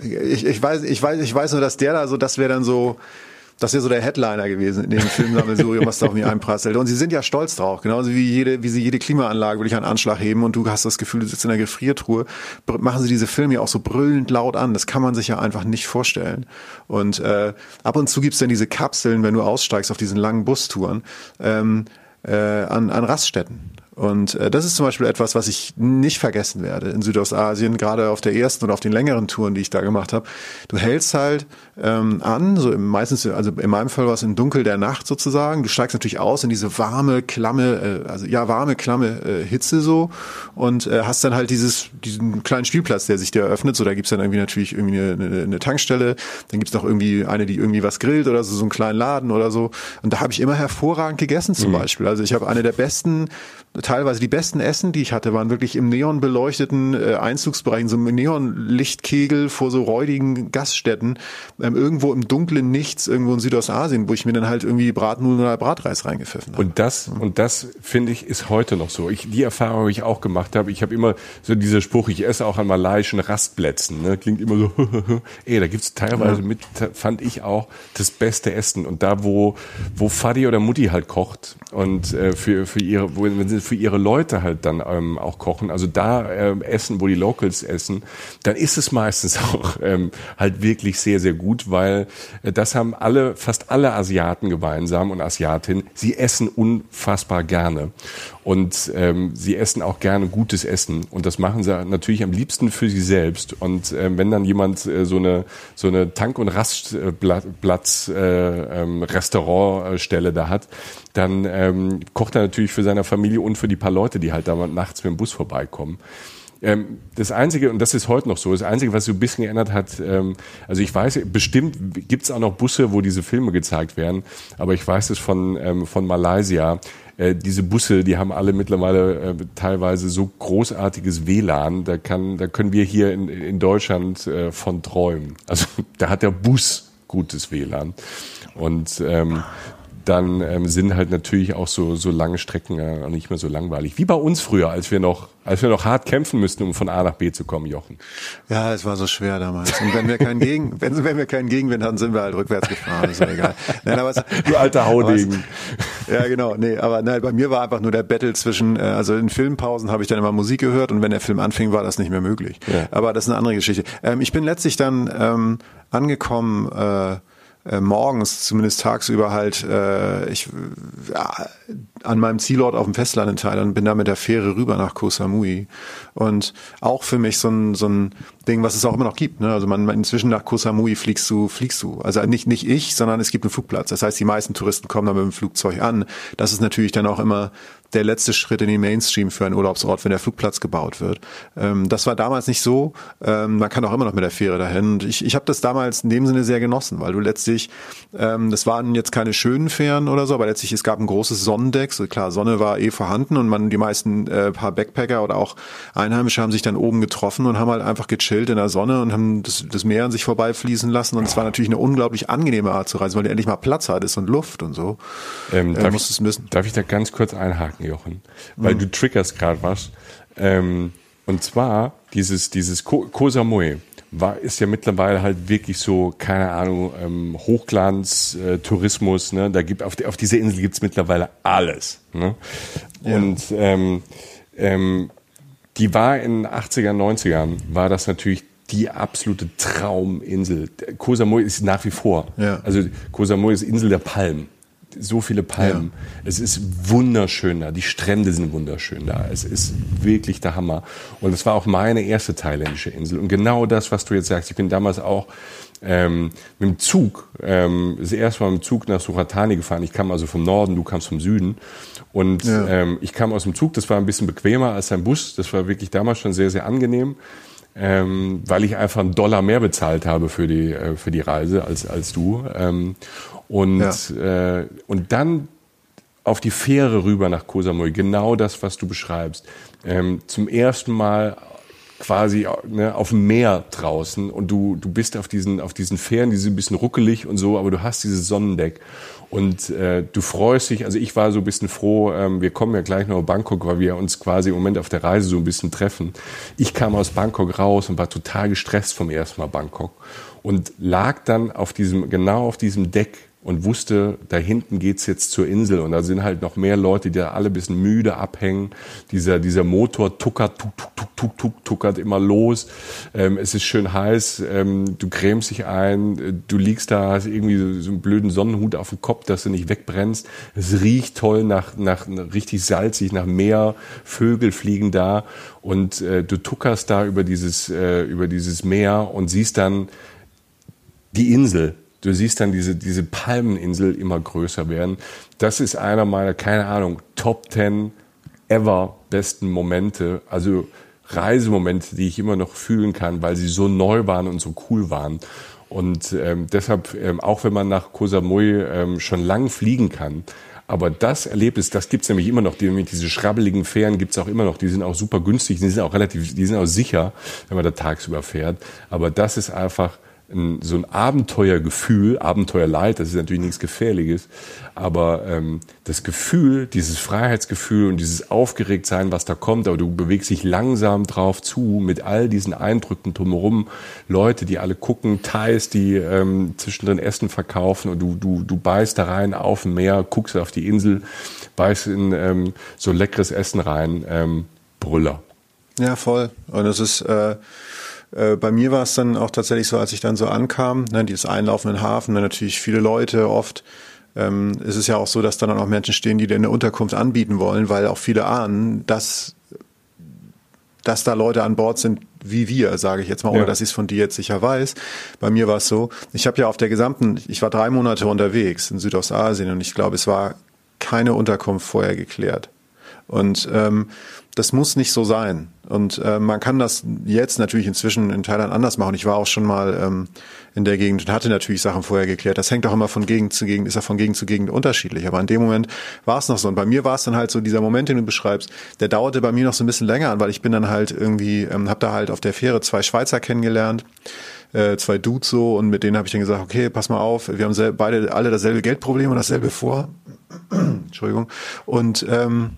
ich, ich weiß, ich weiß, ich weiß nur, dass der da so, das wäre dann so, das wäre so der Headliner gewesen in dem Filmsammelsurium, [LAUGHS] was da auf mich einprasselt. Und sie sind ja stolz drauf, genauso wie jede, wie sie jede Klimaanlage will ich einen Anschlag heben und du hast das Gefühl, du sitzt in der Gefriertruhe. Machen sie diese Filme ja auch so brüllend laut an. Das kann man sich ja einfach nicht vorstellen. Und äh, ab und zu gibt's dann diese Kapseln, wenn du aussteigst auf diesen langen Bustouren, ähm, äh, an, an Raststätten. Und äh, das ist zum Beispiel etwas, was ich nicht vergessen werde in Südostasien, gerade auf der ersten oder auf den längeren Touren, die ich da gemacht habe. Du hältst halt ähm, an, so im, meistens, also in meinem Fall war es im Dunkel der Nacht sozusagen. Du steigst natürlich aus in diese warme, klamme, äh, also ja, warme, klamme äh, Hitze so und äh, hast dann halt dieses, diesen kleinen Spielplatz, der sich dir eröffnet. So, da gibt's dann irgendwie natürlich irgendwie eine, eine, eine Tankstelle, dann gibt's noch irgendwie eine, die irgendwie was grillt oder so, so einen kleinen Laden oder so. Und da habe ich immer hervorragend gegessen zum mhm. Beispiel. Also ich habe eine der besten teilweise die besten Essen, die ich hatte, waren wirklich im neon beleuchteten äh, Einzugsbereich, in so einem Neonlichtkegel vor so räudigen Gaststätten, ähm, irgendwo im dunklen Nichts, irgendwo in Südostasien, wo ich mir dann halt irgendwie Bratnudeln oder Bratreis reingepfiffen habe. Und das, und das finde ich, ist heute noch so. Ich, die Erfahrung habe ich auch gemacht habe. Ich habe immer so dieser Spruch, ich esse auch an malaiischen Rastplätzen. Ne? Klingt immer so, [LAUGHS] ey, da gibt's teilweise mit, fand ich auch das beste Essen. Und da, wo, wo Fadi oder Mutti halt kocht und äh, für, für ihre, wo, wenn sie für ihre Leute halt dann ähm, auch kochen, also da ähm, essen, wo die Locals essen, dann ist es meistens [LAUGHS] auch ähm, halt wirklich sehr, sehr gut, weil äh, das haben alle, fast alle Asiaten gemeinsam und Asiatinnen, sie essen unfassbar gerne. Und ähm, sie essen auch gerne gutes Essen. Und das machen sie natürlich am liebsten für sie selbst. Und ähm, wenn dann jemand äh, so eine so eine Tank- und Rastplatz äh, ähm, Restaurantstelle da hat, dann ähm, kocht er natürlich für seine Familie und für die paar Leute, die halt da nachts mit dem Bus vorbeikommen. Ähm, das Einzige, und das ist heute noch so, das Einzige, was sich ein bisschen geändert hat, ähm, also ich weiß, bestimmt gibt es auch noch Busse, wo diese Filme gezeigt werden, aber ich weiß es von, ähm, von Malaysia, äh, diese Busse, die haben alle mittlerweile äh, teilweise so großartiges WLAN, da kann, da können wir hier in, in Deutschland äh, von träumen. Also [LAUGHS] da hat der Bus gutes WLAN. Und ähm, dann ähm, sind halt natürlich auch so, so lange Strecken äh, nicht mehr so langweilig. Wie bei uns früher, als wir noch, als wir noch hart kämpfen müssten, um von A nach B zu kommen, Jochen. Ja, es war so schwer damals. Und wenn wir keinen Gegen, [LAUGHS] wenn, wenn wir keinen Gegenwind hatten, sind wir halt rückwärts gefahren. Ist ja egal. Nein, aber es, du alter Haudegen. ja, genau. Nee, aber nein, bei mir war einfach nur der Battle zwischen, äh, also in Filmpausen habe ich dann immer Musik gehört und wenn der Film anfing, war das nicht mehr möglich. Ja. Aber das ist eine andere Geschichte. Ähm, ich bin letztlich dann ähm, angekommen, äh, äh, morgens, zumindest tagsüber halt, äh, ich ja, an meinem Zielort auf dem Festland in Thailand, bin da mit der Fähre rüber nach Koh Samui. Und auch für mich so ein, so ein Ding, was es auch immer noch gibt. Ne? Also man, inzwischen nach Koh Samui fliegst du, fliegst du. Also nicht, nicht ich, sondern es gibt einen Flugplatz. Das heißt, die meisten Touristen kommen da mit dem Flugzeug an. Das ist natürlich dann auch immer der letzte Schritt in den Mainstream für einen Urlaubsort, wenn der Flugplatz gebaut wird. Ähm, das war damals nicht so. Ähm, man kann auch immer noch mit der Fähre dahin. Und ich, ich habe das damals in dem Sinne sehr genossen, weil du letztlich, ähm, das waren jetzt keine schönen Fähren oder so, aber letztlich es gab ein großes Sonnendeck. So klar, Sonne war eh vorhanden und man die meisten äh, paar Backpacker oder auch Einheimische haben sich dann oben getroffen und haben halt einfach gechillt in der Sonne und haben das, das Meer an sich vorbeifließen lassen. Und es war natürlich eine unglaublich angenehme Art zu reisen, weil du endlich mal Platz hattest und Luft und so. Ähm, äh, darf, ich, darf ich da ganz kurz einhaken, Jochen? Weil mhm. du triggerst gerade was. Ähm, und zwar dieses, dieses Koh Samui war, ist ja mittlerweile halt wirklich so, keine Ahnung, ähm, Hochglanz-Tourismus. Äh, ne? Da gibt, auf, auf dieser Insel gibt's mittlerweile alles. Ne? Ja. Und ähm, ähm, die war in den 80er, 90ern, war das natürlich die absolute Trauminsel. Koh Samui ist nach wie vor. Ja. Also Koh Samui ist Insel der Palmen so viele Palmen. Ja. Es ist wunderschön da. Die Strände sind wunderschön da. Es ist wirklich der Hammer. Und es war auch meine erste thailändische Insel. Und genau das, was du jetzt sagst. Ich bin damals auch ähm, mit dem Zug, ähm, das erste Mal mit dem Zug nach Suratani gefahren. Ich kam also vom Norden, du kamst vom Süden. Und ja. ähm, ich kam aus dem Zug, das war ein bisschen bequemer als ein Bus. Das war wirklich damals schon sehr, sehr angenehm. Ähm, weil ich einfach einen Dollar mehr bezahlt habe für die, äh, für die Reise als, als du. Ähm, und, ja. äh, und dann auf die Fähre rüber nach Koh Samui, genau das, was du beschreibst. Ähm, zum ersten Mal quasi ne, auf dem Meer draußen und du, du bist auf diesen, auf diesen Fähren, die sind ein bisschen ruckelig und so, aber du hast dieses Sonnendeck und äh, du freust dich, also ich war so ein bisschen froh, ähm, wir kommen ja gleich noch nach Bangkok, weil wir uns quasi im Moment auf der Reise so ein bisschen treffen. Ich kam aus Bangkok raus und war total gestresst vom ersten Mal Bangkok und lag dann auf diesem, genau auf diesem Deck und wusste, da hinten geht's jetzt zur Insel und da sind halt noch mehr Leute, die da alle bisschen müde abhängen. Dieser, dieser Motor tuckert, tuk, tuk, tuk, tuk, tuk, tuckert immer los. Ähm, es ist schön heiß, ähm, du cremst dich ein, du liegst da, hast irgendwie so, einen blöden Sonnenhut auf dem Kopf, dass du nicht wegbrennst. Es riecht toll nach, nach richtig salzig, nach Meer, Vögel fliegen da und äh, du tuckerst da über dieses, äh, über dieses Meer und siehst dann die Insel du siehst dann diese, diese Palmeninsel immer größer werden. Das ist einer meiner, keine Ahnung, Top 10 ever besten Momente. Also Reisemomente, die ich immer noch fühlen kann, weil sie so neu waren und so cool waren. Und ähm, deshalb, ähm, auch wenn man nach Koh Samui ähm, schon lang fliegen kann, aber das Erlebnis, das gibt's nämlich immer noch. Die, diese schrabbeligen Fähren gibt's auch immer noch. Die sind auch super günstig, die sind auch relativ, die sind auch sicher, wenn man da tagsüber fährt. Aber das ist einfach ein, so ein Abenteuergefühl, Abenteuerleid, das ist natürlich nichts Gefährliches, aber ähm, das Gefühl, dieses Freiheitsgefühl und dieses Aufgeregtsein, was da kommt, aber du bewegst dich langsam drauf zu mit all diesen Eindrücken drumherum, Leute, die alle gucken, Thais, die ähm, zwischendrin Essen verkaufen und du, du, du beißt da rein auf dem Meer, guckst auf die Insel, beißt in ähm, so leckeres Essen rein, ähm, Brüller. Ja, voll. Und es ist äh äh, bei mir war es dann auch tatsächlich so, als ich dann so ankam, ne, dieses Einlaufen in den Hafen, dann natürlich viele Leute oft. Ähm, es ist ja auch so, dass dann auch Menschen stehen, die dir eine Unterkunft anbieten wollen, weil auch viele ahnen, dass, dass da Leute an Bord sind, wie wir, sage ich jetzt mal, ohne ja. dass ich es von dir jetzt sicher weiß. Bei mir war es so, ich habe ja auf der gesamten, ich war drei Monate unterwegs in Südostasien und ich glaube, es war keine Unterkunft vorher geklärt. Und ähm, das muss nicht so sein. Und äh, man kann das jetzt natürlich inzwischen in Thailand anders machen. Ich war auch schon mal ähm, in der Gegend und hatte natürlich Sachen vorher geklärt. Das hängt auch immer von Gegend zu Gegend, ist ja von Gegend zu Gegend unterschiedlich. Aber in dem Moment war es noch so. Und bei mir war es dann halt so, dieser Moment, den du beschreibst, der dauerte bei mir noch so ein bisschen länger an, weil ich bin dann halt irgendwie, ähm, habe da halt auf der Fähre zwei Schweizer kennengelernt äh, zwei Dudes so und mit denen habe ich dann gesagt, okay, pass mal auf, wir haben beide alle dasselbe Geldproblem und dasselbe vor. [CLEARS THROAT] Entschuldigung. Und ähm,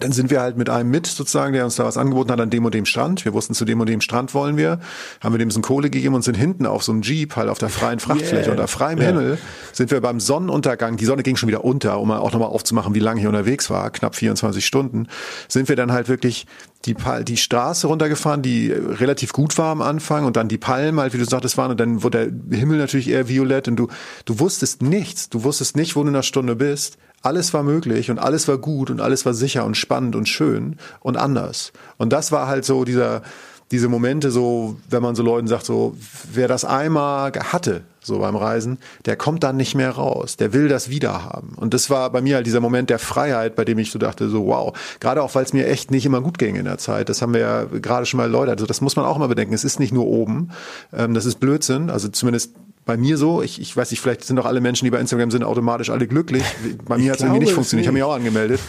dann sind wir halt mit einem mit, sozusagen, der uns da was angeboten hat an dem und dem Strand. Wir wussten, zu dem und dem Strand wollen wir. Haben wir dem so Kohle gegeben und sind hinten auf so einem Jeep, halt auf der freien Frachtfläche yeah. unter freiem yeah. Himmel, sind wir beim Sonnenuntergang, die Sonne ging schon wieder unter, um auch nochmal aufzumachen, wie lange ich unterwegs war, knapp 24 Stunden, sind wir dann halt wirklich die, die Straße runtergefahren, die relativ gut war am Anfang und dann die Palmen halt, wie du sagtest, waren und dann wurde der Himmel natürlich eher violett und du, du wusstest nichts. Du wusstest nicht, wo du in einer Stunde bist alles war möglich und alles war gut und alles war sicher und spannend und schön und anders. Und das war halt so dieser, diese Momente so, wenn man so Leuten sagt, so, wer das einmal hatte, so beim Reisen, der kommt dann nicht mehr raus. Der will das wieder haben. Und das war bei mir halt dieser Moment der Freiheit, bei dem ich so dachte, so wow. Gerade auch, weil es mir echt nicht immer gut ging in der Zeit. Das haben wir ja gerade schon mal Leute. Also das muss man auch immer bedenken. Es ist nicht nur oben. Ähm, das ist Blödsinn. Also zumindest bei mir so. Ich, ich weiß nicht, vielleicht sind doch alle Menschen, die bei Instagram sind, automatisch alle glücklich. Bei mir hat es irgendwie nicht funktioniert. Ich habe mich auch angemeldet.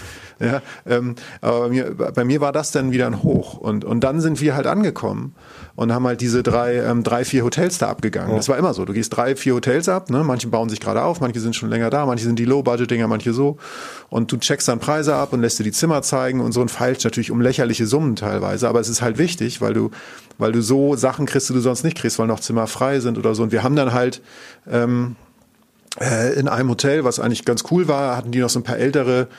Ja, ähm, aber bei mir, bei mir war das dann wieder ein Hoch. Und, und dann sind wir halt angekommen und haben halt diese drei, ähm, drei vier Hotels da abgegangen. Ja. Das war immer so. Du gehst drei, vier Hotels ab. Ne? Manche bauen sich gerade auf, manche sind schon länger da, manche sind die Low-Budget-Dinger, manche so. Und du checkst dann Preise ab und lässt dir die Zimmer zeigen und so und feilst natürlich um lächerliche Summen teilweise. Aber es ist halt wichtig, weil du, weil du so Sachen kriegst, die du sonst nicht kriegst, weil noch Zimmer frei sind oder so. Und wir haben dann halt ähm, äh, in einem Hotel, was eigentlich ganz cool war, hatten die noch so ein paar ältere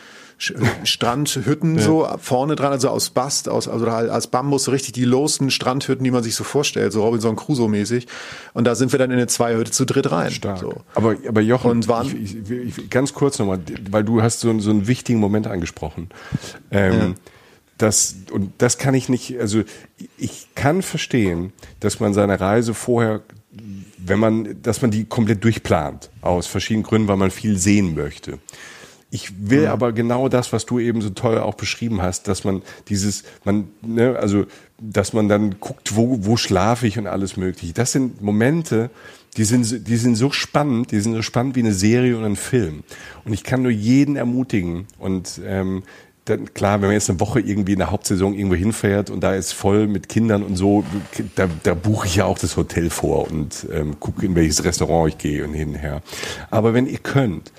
Strandhütten ja. so vorne dran, also aus Bast, aus, also als Bambus, so richtig die losen Strandhütten, die man sich so vorstellt, so Robinson Crusoe mäßig. Und da sind wir dann in eine Zweihütte zu dritt rein. Stark. So. Aber, aber Jochen, und waren, ich, ich, ich, ganz kurz nochmal, weil du hast so, so einen wichtigen Moment angesprochen. Ähm, ja. Das, und das kann ich nicht, also ich kann verstehen, dass man seine Reise vorher wenn man, dass man die komplett durchplant, aus verschiedenen Gründen, weil man viel sehen möchte. Ich will ja. aber genau das, was du eben so toll auch beschrieben hast, dass man dieses, man, ne, also, dass man dann guckt, wo, wo schlafe ich und alles mögliche. Das sind Momente, die sind, die sind so spannend, die sind so spannend wie eine Serie und ein Film. Und ich kann nur jeden ermutigen und ähm, dann, klar, wenn man jetzt eine Woche irgendwie in der Hauptsaison irgendwo hinfährt und da ist voll mit Kindern und so, da, da buche ich ja auch das Hotel vor und ähm, gucke, in welches Restaurant ich gehe und hin und her. Aber wenn ihr könnt,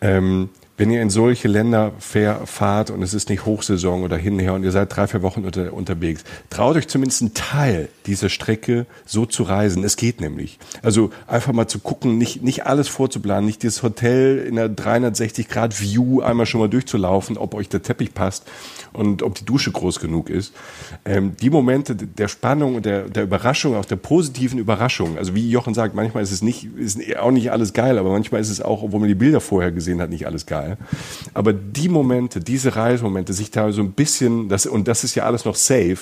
ähm, wenn ihr in solche Länder fahrt und es ist nicht Hochsaison oder hin und ihr seid drei, vier Wochen unter, unterwegs, traut euch zumindest einen Teil dieser Strecke so zu reisen. Es geht nämlich. Also einfach mal zu gucken, nicht, nicht alles vorzuplanen, nicht dieses Hotel in einer 360 Grad View einmal schon mal durchzulaufen, ob euch der Teppich passt und ob die Dusche groß genug ist. Ähm, die Momente der Spannung und der, der Überraschung, auch der positiven Überraschung, also wie Jochen sagt, manchmal ist es nicht, ist auch nicht alles geil, aber manchmal ist es auch, obwohl man die Bilder vorher gesehen hat, nicht alles geil geil. Aber die Momente, diese Reisemomente, sich da so ein bisschen, das, und das ist ja alles noch safe,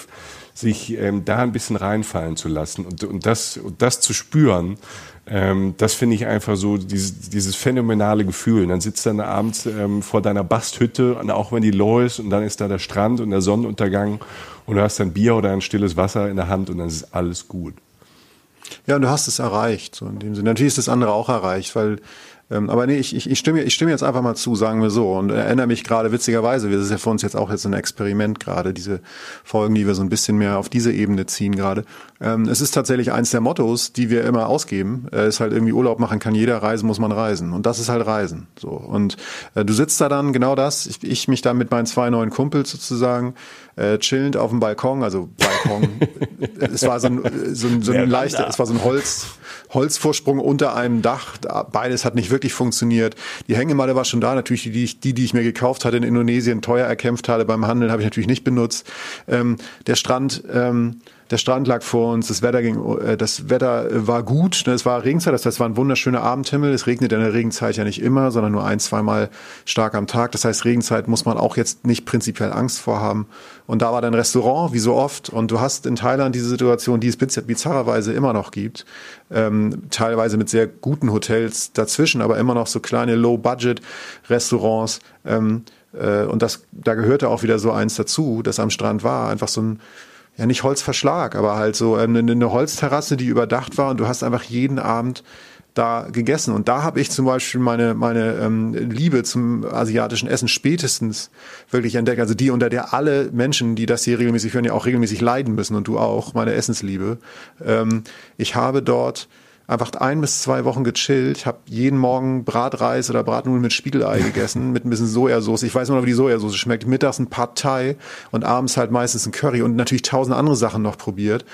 sich ähm, da ein bisschen reinfallen zu lassen und, und, das, und das zu spüren, ähm, das finde ich einfach so dieses, dieses phänomenale Gefühl. Und dann sitzt du dann abends ähm, vor deiner Basthütte und auch wenn die low ist und dann ist da der Strand und der Sonnenuntergang und du hast ein Bier oder ein stilles Wasser in der Hand und dann ist alles gut. Ja, und du hast es erreicht, so in dem Sinne. Natürlich ist das andere auch erreicht, weil ähm, aber nee, ich, ich, ich, stimme, ich stimme jetzt einfach mal zu, sagen wir so. Und erinnere mich gerade witzigerweise, das ist ja für uns jetzt auch jetzt ein Experiment gerade, diese Folgen, die wir so ein bisschen mehr auf diese Ebene ziehen gerade. Ähm, es ist tatsächlich eins der Mottos, die wir immer ausgeben. Äh, ist halt irgendwie Urlaub machen kann jeder, reisen muss man reisen. Und das ist halt Reisen. So. Und äh, du sitzt da dann, genau das, ich, ich mich da mit meinen zwei neuen Kumpels sozusagen, äh, chillend auf dem Balkon, also Balkon. [LAUGHS] es war so ein, so ein, so ein leichter, es war so ein Holz, Holzvorsprung unter einem Dach. Beides hat nicht wirklich funktioniert. Die Hängematte war schon da, natürlich die, die ich, die, die ich mir gekauft hatte in Indonesien, teuer erkämpft hatte beim Handeln, habe ich natürlich nicht benutzt. Ähm, der Strand, ähm, der Strand lag vor uns, das Wetter ging, äh, das Wetter war gut, ne, es war Regenzeit, das heißt, es war ein wunderschöner Abendhimmel. Es regnet in der Regenzeit ja nicht immer, sondern nur ein, zweimal stark am Tag. Das heißt, Regenzeit muss man auch jetzt nicht prinzipiell Angst vorhaben. Und da war dann Restaurant, wie so oft. Und du hast in Thailand diese Situation, die es bizarrerweise immer noch gibt, ähm, teilweise mit sehr guten Hotels dazwischen, aber immer noch so kleine Low-Budget-Restaurants. Ähm, äh, und das, da gehörte auch wieder so eins dazu, das am Strand war, einfach so ein ja nicht Holzverschlag, aber halt so ähm, eine, eine Holzterrasse, die überdacht war und du hast einfach jeden Abend da gegessen. Und da habe ich zum Beispiel meine, meine ähm, Liebe zum asiatischen Essen spätestens wirklich entdeckt. Also die, unter der alle Menschen, die das hier regelmäßig hören, ja auch regelmäßig leiden müssen und du auch, meine Essensliebe. Ähm, ich habe dort einfach ein bis zwei Wochen gechillt, habe jeden Morgen Bratreis oder Bratnudeln mit Spiegelei [LAUGHS] gegessen, mit ein bisschen Sojasauce. Ich weiß immer noch, wie die Sojasauce schmeckt. Mittags ein Pad Thai und abends halt meistens ein Curry und natürlich tausend andere Sachen noch probiert.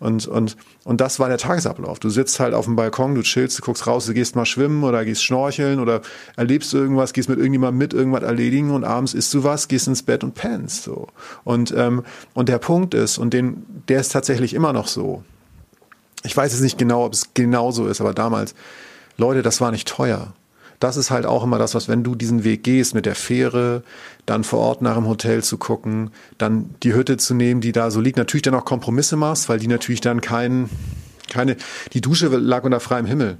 Und, und, und das war der Tagesablauf. Du sitzt halt auf dem Balkon, du chillst, du guckst raus, du gehst mal schwimmen oder gehst schnorcheln oder erlebst irgendwas, gehst mit irgendjemandem mit irgendwas erledigen und abends isst du was, gehst ins Bett und pennst. So. Und, ähm, und der Punkt ist, und den, der ist tatsächlich immer noch so, ich weiß jetzt nicht genau, ob es genau so ist, aber damals, Leute, das war nicht teuer. das ist halt auch immer das, was, wenn du diesen Weg gehst mit der Fähre, dann vor Ort nach dem Hotel zu gucken, dann die Hütte zu nehmen, die da so liegt, natürlich dann auch Kompromisse machst, weil die natürlich dann kein, keine, die Dusche lag unter freiem Himmel.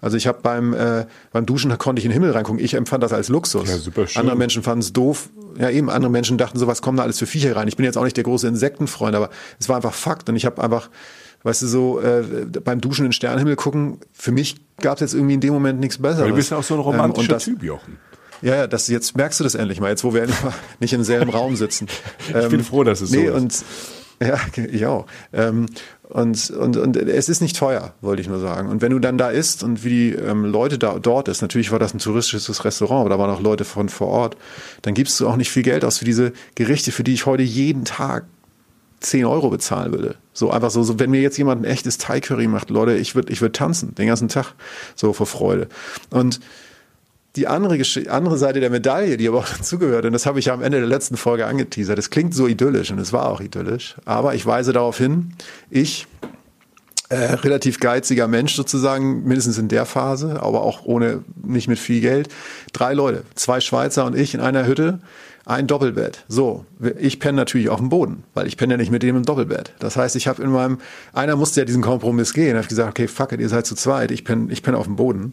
Also ich habe beim, äh, beim Duschen konnte ich in den Himmel reingucken. Ich empfand das als Luxus. Ja, super schön. Andere Menschen fanden es doof. Ja, eben, andere Menschen dachten so, was kommen da alles für Viecher rein? Ich bin jetzt auch nicht der große Insektenfreund, aber es war einfach Fakt. Und ich habe einfach, weißt du, so äh, beim Duschen in den Sternenhimmel gucken, für mich gab es jetzt irgendwie in dem Moment nichts Besseres. Weil du bist ja auch so ein romantischer ähm, das, Typ, Jochen. Ja, ja, das, jetzt merkst du das endlich mal, jetzt wo wir endlich mal [LAUGHS] nicht im selben Raum sitzen. ich ähm, bin froh, dass es nee, so ist. Und, ja, ich auch. Ähm, und, und, und es ist nicht teuer, wollte ich nur sagen. Und wenn du dann da isst und wie die ähm, Leute da dort ist, natürlich war das ein touristisches Restaurant, aber da waren auch Leute von vor Ort, dann gibst du auch nicht viel Geld aus für diese Gerichte, für die ich heute jeden Tag 10 Euro bezahlen würde. So einfach so, so wenn mir jetzt jemand ein echtes Thai Curry macht, Leute, ich würde ich würd tanzen den ganzen Tag so vor Freude. Und die andere, andere Seite der Medaille, die aber auch [LAUGHS] dazugehört, und das habe ich ja am Ende der letzten Folge angeteasert, es klingt so idyllisch und es war auch idyllisch, aber ich weise darauf hin, ich, äh, relativ geiziger Mensch sozusagen, mindestens in der Phase, aber auch ohne, nicht mit viel Geld, drei Leute, zwei Schweizer und ich in einer Hütte, ein Doppelbett. So, ich penne natürlich auf dem Boden, weil ich penne ja nicht mit dem im Doppelbett. Das heißt, ich habe in meinem, einer musste ja diesen Kompromiss gehen, habe gesagt, okay, fuck it, ihr seid zu zweit, ich penne ich penn auf dem Boden.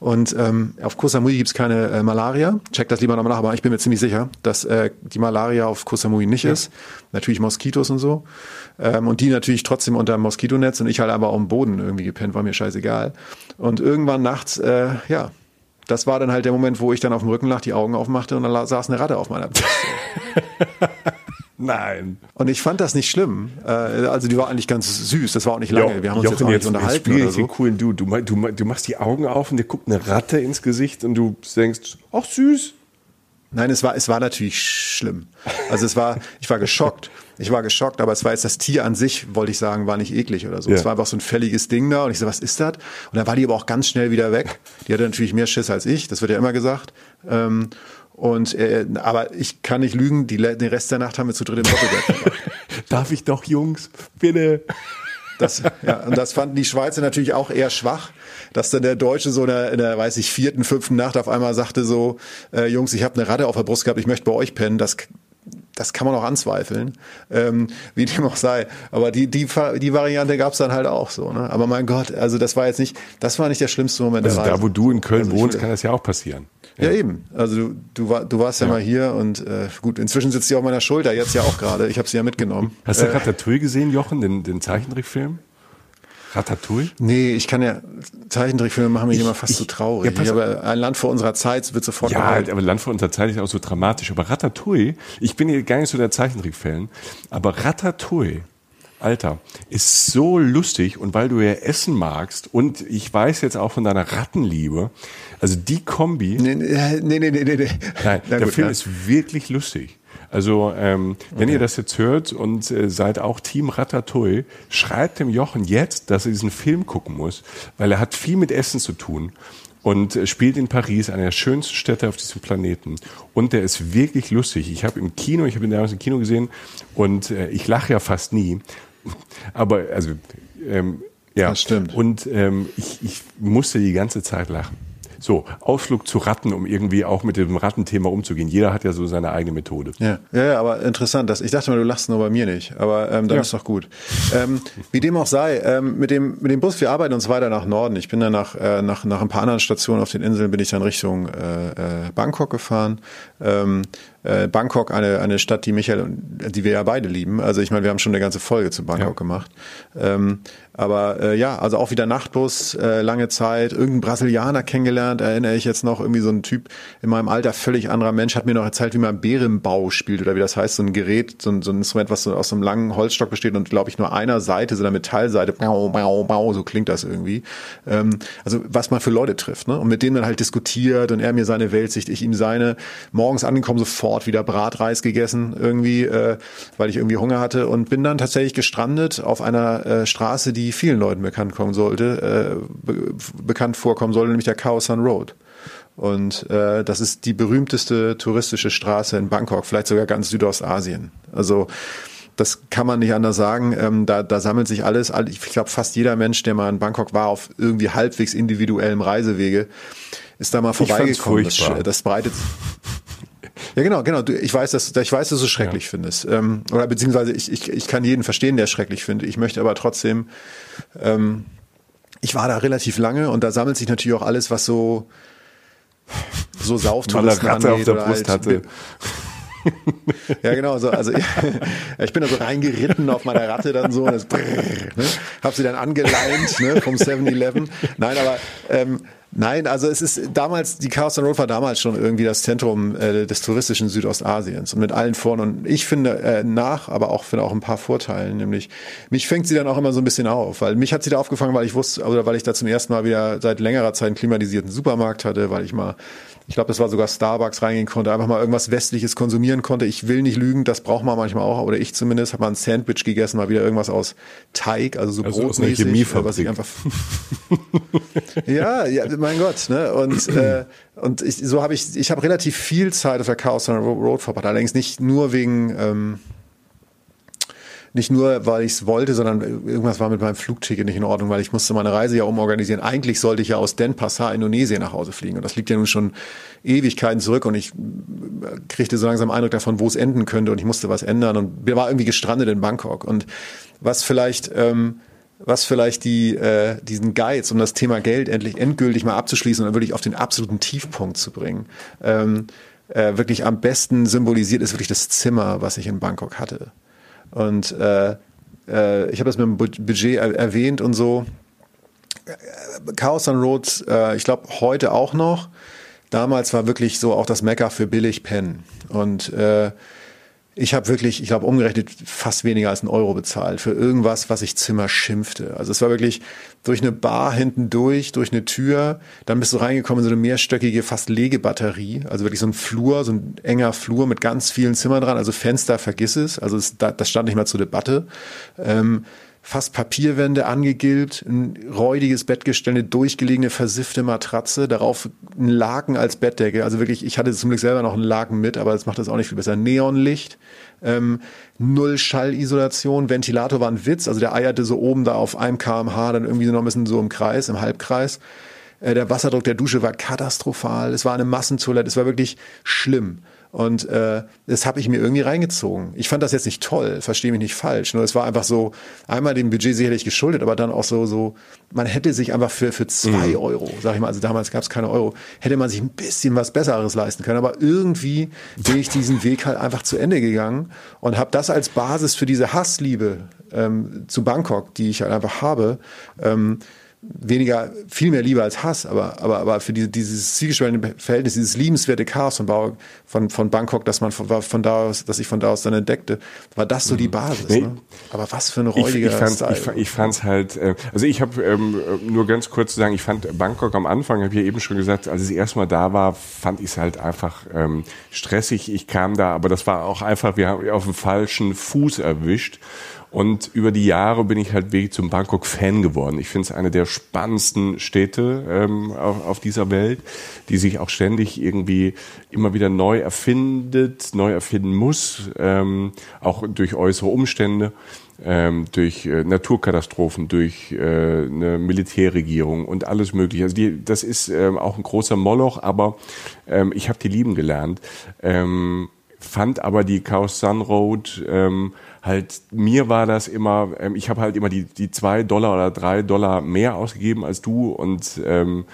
Und ähm, auf Koh Samui gibt's keine äh, Malaria. Check das lieber nochmal nach, aber ich bin mir ziemlich sicher, dass äh, die Malaria auf Koh Samui nicht ja. ist. Natürlich Moskitos und so. Ähm, und die natürlich trotzdem unter dem Moskitonetz und ich halt aber auf dem Boden irgendwie gepennt, war mir scheißegal. Und irgendwann nachts, äh, ja, das war dann halt der Moment, wo ich dann auf dem Rücken lag, die Augen aufmachte und dann saß eine Ratte auf meiner Brust. [LAUGHS] Nein. Und ich fand das nicht schlimm. Äh, also die war eigentlich ganz süß. Das war auch nicht lange. Jo, Wir haben uns Jochen, jetzt nicht unterhalten jetzt oder so. Den coolen du. Du, du. du machst die Augen auf und dir guckt eine Ratte ins Gesicht und du denkst, ach süß. Nein, es war, es war natürlich schlimm. Also es war, ich war geschockt. [LAUGHS] Ich war geschockt, aber es war jetzt das Tier an sich, wollte ich sagen, war nicht eklig oder so. Ja. Es war einfach so ein fälliges Ding da und ich so, was ist das? Und dann war die aber auch ganz schnell wieder weg. Die hatte natürlich mehr Schiss als ich, das wird ja immer gesagt. Ähm, und äh, aber ich kann nicht lügen, die, den Rest der Nacht haben wir zu dritt im Doppelbett. [LAUGHS] Darf ich doch, Jungs, bitte. Das, ja, und das fanden die Schweizer natürlich auch eher schwach, dass dann der Deutsche so in der, in der weiß ich, vierten, fünften Nacht auf einmal sagte so, äh, Jungs, ich habe eine Ratte auf der Brust gehabt, ich möchte bei euch pennen. Das das kann man auch anzweifeln, ähm, wie dem auch sei. Aber die, die, die Variante gab es dann halt auch so. Ne? Aber mein Gott, also das war jetzt nicht, das war nicht der schlimmste Moment also. Da, wo du in Köln also wohnst, kann das ja auch passieren. Ja, ja eben. Also du, du, war, du warst ja, ja, mal hier und äh, gut, inzwischen sitzt sie auf meiner Schulter, jetzt ja auch gerade. Ich habe sie ja mitgenommen. Hast du äh, Ratatouille gesehen, Jochen, den, den Zeichentrickfilm? Ratatouille? Nee, ich kann ja, Zeichentrickfilme machen mich ich, immer fast ich, so traurig. Ja, habe ein Land vor unserer Zeit wird sofort Ja, gehalten. aber Land vor unserer Zeit ist auch so dramatisch. Aber Ratatouille, ich bin hier gar nicht so der Zeichentrickfan, aber Ratatouille, Alter, ist so lustig und weil du ja Essen magst und ich weiß jetzt auch von deiner Rattenliebe, also die Kombi. Nee, nee, nee, nee, nee. nee. Nein, Na der gut, Film ja. ist wirklich lustig. Also ähm, wenn okay. ihr das jetzt hört und äh, seid auch Team Ratatouille, schreibt dem Jochen jetzt, dass er diesen Film gucken muss, weil er hat viel mit Essen zu tun und äh, spielt in Paris, einer der schönsten Städte auf diesem Planeten. Und der ist wirklich lustig. Ich habe im Kino, ich habe ihn damals im Kino gesehen und äh, ich lache ja fast nie. [LAUGHS] Aber also ähm, ja, das stimmt. Und ähm, ich, ich musste die ganze Zeit lachen. So, Ausflug zu Ratten, um irgendwie auch mit dem Rattenthema umzugehen. Jeder hat ja so seine eigene Methode. Ja, ja, ja aber interessant. Dass, ich dachte mal, du lachst nur bei mir nicht. Aber ähm, dann ja. ist doch gut. Ähm, wie dem auch sei, ähm, mit, dem, mit dem Bus, wir arbeiten uns weiter nach Norden. Ich bin dann nach, äh, nach, nach ein paar anderen Stationen auf den Inseln, bin ich dann Richtung äh, äh, Bangkok gefahren. Ähm, äh, Bangkok, eine, eine Stadt, die Michael, die wir ja beide lieben. Also ich meine, wir haben schon eine ganze Folge zu Bangkok ja. gemacht. Ähm, aber äh, ja, also auch wieder Nachtbus, äh, lange Zeit, irgendein Brasilianer kennengelernt, erinnere ich jetzt noch, irgendwie so ein Typ in meinem Alter, völlig anderer Mensch, hat mir noch erzählt, wie man Bärenbau spielt oder wie das heißt, so ein Gerät, so ein, so ein Instrument, was so aus so einem langen Holzstock besteht und glaube ich nur einer Seite, so einer Metallseite, bau, bau, bau, so klingt das irgendwie. Ähm, also was man für Leute trifft, ne? Und mit denen dann halt diskutiert und er mir seine Weltsicht, ich ihm seine, morgens angekommen, sofort wieder Bratreis gegessen irgendwie, äh, weil ich irgendwie Hunger hatte und bin dann tatsächlich gestrandet auf einer äh, Straße, die die vielen Leuten bekannt kommen sollte, äh, be bekannt vorkommen sollte, nämlich der Khao San Road. Und äh, das ist die berühmteste touristische Straße in Bangkok, vielleicht sogar ganz Südostasien. Also das kann man nicht anders sagen. Ähm, da, da sammelt sich alles. Ich glaube, fast jeder Mensch, der mal in Bangkok war, auf irgendwie halbwegs individuellem Reisewege, ist da mal vorbeigekommen. Das, das breitet. Ja, genau, genau. Ich weiß, dass ich weiß, dass du es schrecklich ja. findest. Ähm, oder beziehungsweise ich, ich, ich kann jeden verstehen, der es schrecklich findet. Ich möchte aber trotzdem. Ähm, ich war da relativ lange und da sammelt sich natürlich auch alles, was so so Sauftouristen Ratte auf der Brust halt, hatte. ja, genau. So, also ich, [LAUGHS] ich bin da so reingeritten auf meiner Ratte dann so und das brrr, ne, hab sie dann angeleint ne, vom [LAUGHS] 7-Eleven. Nein, aber ähm, Nein, also es ist damals, die Chaos Road war damals schon irgendwie das Zentrum äh, des touristischen Südostasiens. Und mit allen Vor- und ich finde äh, nach, aber auch finde auch ein paar Vorteilen, nämlich mich fängt sie dann auch immer so ein bisschen auf, weil mich hat sie da aufgefangen, weil ich wusste, oder weil ich da zum ersten Mal wieder seit längerer Zeit einen klimatisierten Supermarkt hatte, weil ich mal ich glaube, das war sogar Starbucks reingehen konnte, einfach mal irgendwas Westliches konsumieren konnte. Ich will nicht lügen, das braucht man manchmal auch, oder ich zumindest, habe mal ein Sandwich gegessen, mal wieder irgendwas aus Teig, also so also brotmäßig, was ich einfach [LAUGHS] Ja, ja, mein Gott, ne? Und äh, und ich, so habe ich ich habe relativ viel Zeit auf der Chaos Road verbracht, allerdings nicht nur wegen ähm, nicht nur, weil ich es wollte, sondern irgendwas war mit meinem Flugticket nicht in Ordnung, weil ich musste meine Reise ja umorganisieren. Eigentlich sollte ich ja aus Denpasar, Indonesien, nach Hause fliegen. Und das liegt ja nun schon Ewigkeiten zurück. Und ich kriegte so langsam Eindruck davon, wo es enden könnte. Und ich musste was ändern. Und war irgendwie gestrandet in Bangkok. Und was vielleicht... Ähm, was vielleicht die, äh, diesen Geiz, um das Thema Geld endlich endgültig mal abzuschließen und wirklich auf den absoluten Tiefpunkt zu bringen, ähm, äh, wirklich am besten symbolisiert ist wirklich das Zimmer, was ich in Bangkok hatte. Und äh, äh, ich habe das mit dem Budget er erwähnt und so. Chaos on Roads, äh, ich glaube heute auch noch. Damals war wirklich so auch das Mecker für billig. Und äh, ich habe wirklich, ich glaube, umgerechnet fast weniger als einen Euro bezahlt für irgendwas, was ich Zimmer schimpfte. Also es war wirklich durch eine Bar hinten durch, durch eine Tür, dann bist du reingekommen in so eine mehrstöckige, fast Legebatterie, also wirklich so ein Flur, so ein enger Flur mit ganz vielen Zimmern dran, also Fenster, vergiss es, also das, das stand nicht mal zur Debatte. Ähm, fast Papierwände angegilbt, ein räudiges Bettgestell, eine durchgelegene, versiffte Matratze, darauf ein Laken als Bettdecke. Also wirklich, ich hatte zum Glück selber noch einen Laken mit, aber das macht das auch nicht viel besser. Neonlicht, ähm, null Schallisolation, Ventilator war ein Witz, also der eierte so oben da auf einem kmh, dann irgendwie noch ein bisschen so im Kreis, im Halbkreis. Äh, der Wasserdruck der Dusche war katastrophal, es war eine Massentoilette, es war wirklich schlimm. Und äh, das habe ich mir irgendwie reingezogen. Ich fand das jetzt nicht toll, verstehe mich nicht falsch. Nur es war einfach so, einmal dem Budget sicherlich geschuldet, aber dann auch so, so, man hätte sich einfach für, für zwei mhm. Euro, sag ich mal, also damals gab es keine Euro, hätte man sich ein bisschen was Besseres leisten können. Aber irgendwie bin ich diesen Weg halt einfach zu Ende gegangen und habe das als Basis für diese Hassliebe ähm, zu Bangkok, die ich halt einfach habe, ähm, weniger, viel mehr Liebe als Hass, aber, aber, aber für die, dieses zielgespaltene Verhältnis, dieses liebenswerte Chaos von, von, von Bangkok, dass man von, von da aus, dass ich von da aus dann entdeckte, war das so die mhm. Basis. Nee. Ne? Aber was für ein räudiger ich, ich fand's, Style. Ich, ich fand's halt, äh, also ich habe ähm, nur ganz kurz zu sagen, ich fand Bangkok am Anfang, habe ich ja eben schon gesagt, als ich erstmal da war, fand ich es halt einfach ähm, stressig. Ich kam da, aber das war auch einfach, wir haben auf dem falschen Fuß erwischt. Und über die Jahre bin ich halt wirklich zum Bangkok-Fan geworden. Ich finde es eine der spannendsten Städte ähm, auf, auf, dieser Welt, die sich auch ständig irgendwie immer wieder neu erfindet, neu erfinden muss, ähm, auch durch äußere Umstände. Ähm, durch äh, Naturkatastrophen, durch äh, eine Militärregierung und alles mögliche. Also die, das ist ähm, auch ein großer Moloch, aber ähm, ich habe die lieben gelernt. Ähm, fand aber die Chaos Sun Road ähm, halt, mir war das immer, ähm, ich habe halt immer die, die zwei Dollar oder drei Dollar mehr ausgegeben als du und ähm,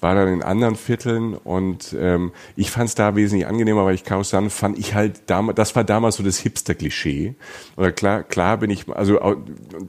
war dann in anderen Vierteln und ähm, ich fand es da wesentlich angenehmer, weil ich Chaos Sun fand ich halt damals, das war damals so das Hipster-Klischee. Oder klar, klar bin ich, also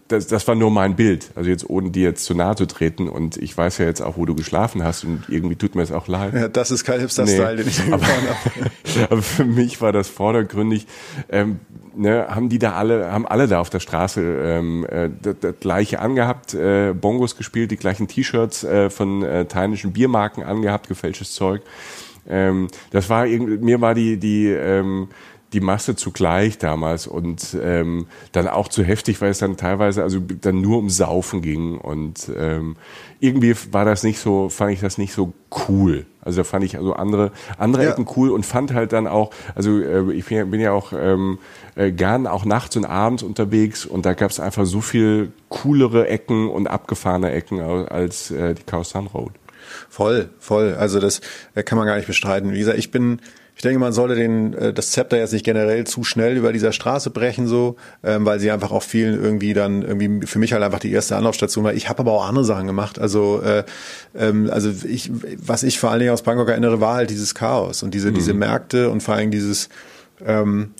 das, das war nur mein Bild. Also jetzt ohne dir jetzt zu nahe zu treten und ich weiß ja jetzt auch, wo du geschlafen hast und irgendwie tut mir es auch leid. Ja, das ist kein Hipster-Style, nee. den ich aber, habe. [LAUGHS] aber für mich war das vordergründig. Ähm, ne, haben die da alle, haben alle da auf der Straße ähm, äh, das, das gleiche angehabt, äh, Bongos gespielt, die gleichen T-Shirts äh, von äh, thailändischen Biermarken angehabt, gefälschtes Zeug. Ähm, das war irgendwie, mir war die die ähm, die Masse zugleich damals und ähm, dann auch zu heftig, weil es dann teilweise also dann nur um Saufen ging und ähm, irgendwie war das nicht so, fand ich das nicht so cool. Also da fand ich also andere andere ja. Ecken cool und fand halt dann auch, also äh, ich bin ja auch ähm, äh, gern auch nachts und abends unterwegs und da gab es einfach so viel coolere Ecken und abgefahrene Ecken als äh, die Chaos Sun Road. Voll, voll. Also das kann man gar nicht bestreiten. Wie gesagt, ich bin, ich denke, man sollte den, äh, das Zepter jetzt nicht generell zu schnell über dieser Straße brechen, so, ähm, weil sie einfach auch vielen irgendwie dann irgendwie für mich halt einfach die erste Anlaufstation war. Ich habe aber auch andere Sachen gemacht. Also, äh, ähm, also ich, was ich vor allen Dingen aus Bangkok erinnere, war halt dieses Chaos und diese, mhm. diese Märkte und vor allem dieses, ähm,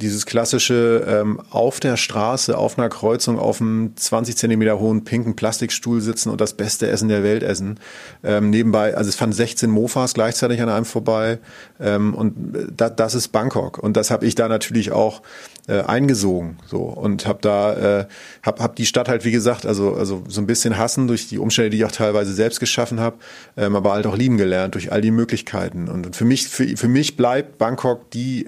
dieses klassische ähm, auf der Straße, auf einer Kreuzung, auf einem 20 Zentimeter hohen pinken Plastikstuhl sitzen und das beste Essen der Welt essen. Ähm, nebenbei, also es fanden 16 Mofas gleichzeitig an einem vorbei. Ähm, und äh, da, das ist Bangkok. Und das habe ich da natürlich auch äh, eingesogen so. Und habe da äh, hab, hab die Stadt halt wie gesagt also also so ein bisschen hassen durch die Umstände die ich auch teilweise selbst geschaffen habe ähm, aber halt auch lieben gelernt durch all die Möglichkeiten. Und, und für mich für, für mich bleibt Bangkok die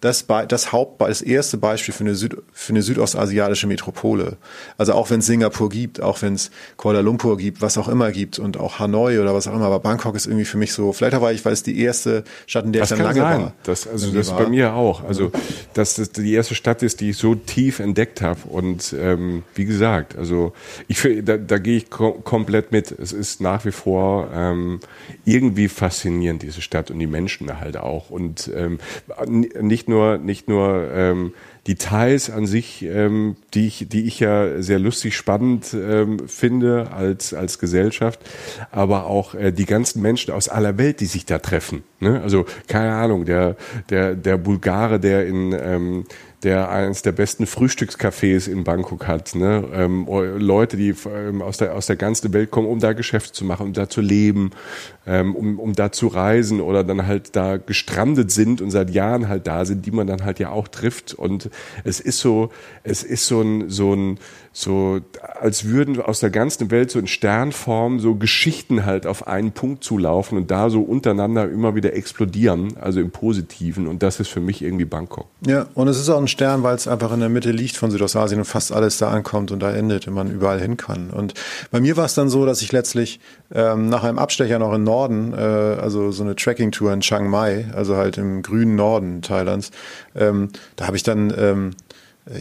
das, das Haupt, das erste Beispiel für eine, Süd, für eine südostasiatische Metropole. Also auch wenn es Singapur gibt, auch wenn es Kuala Lumpur gibt, was auch immer gibt und auch Hanoi oder was auch immer, aber Bangkok ist irgendwie für mich so, vielleicht auch weil ich, weil es die erste Stadt, in der das ich dann lange sein. war. Das, also das war. bei mir auch. Also dass das die erste Stadt ist, die ich so tief entdeckt habe und ähm, wie gesagt, also ich da, da gehe ich kom komplett mit. Es ist nach wie vor ähm, irgendwie faszinierend diese Stadt und die Menschen halt auch und ähm, nicht nur, nicht nur ähm, Details an sich, ähm, die, ich, die ich ja sehr lustig spannend ähm, finde als, als Gesellschaft, aber auch äh, die ganzen Menschen aus aller Welt, die sich da treffen. Ne? Also keine Ahnung, der, der, der Bulgare, der in ähm, der eines der besten Frühstückscafés in Bangkok hat. Ne? Ähm, Leute, die ähm, aus, der, aus der ganzen Welt kommen, um da Geschäfte zu machen, um da zu leben, ähm, um, um da zu reisen oder dann halt da gestrandet sind und seit Jahren halt da sind, die man dann halt ja auch trifft. Und es ist so, es ist so ein, so ein, so als würden aus der ganzen Welt so in Sternform so Geschichten halt auf einen Punkt zulaufen und da so untereinander immer wieder explodieren, also im Positiven. Und das ist für mich irgendwie Bangkok. Ja, und es ist auch ein Stern, weil es einfach in der Mitte liegt von Südostasien und fast alles da ankommt und da endet und man überall hin kann. Und bei mir war es dann so, dass ich letztlich ähm, nach einem Abstecher noch im Norden, äh, also so eine Tracking-Tour in Chiang Mai, also halt im grünen Norden Thailands, ähm, da habe ich dann ähm,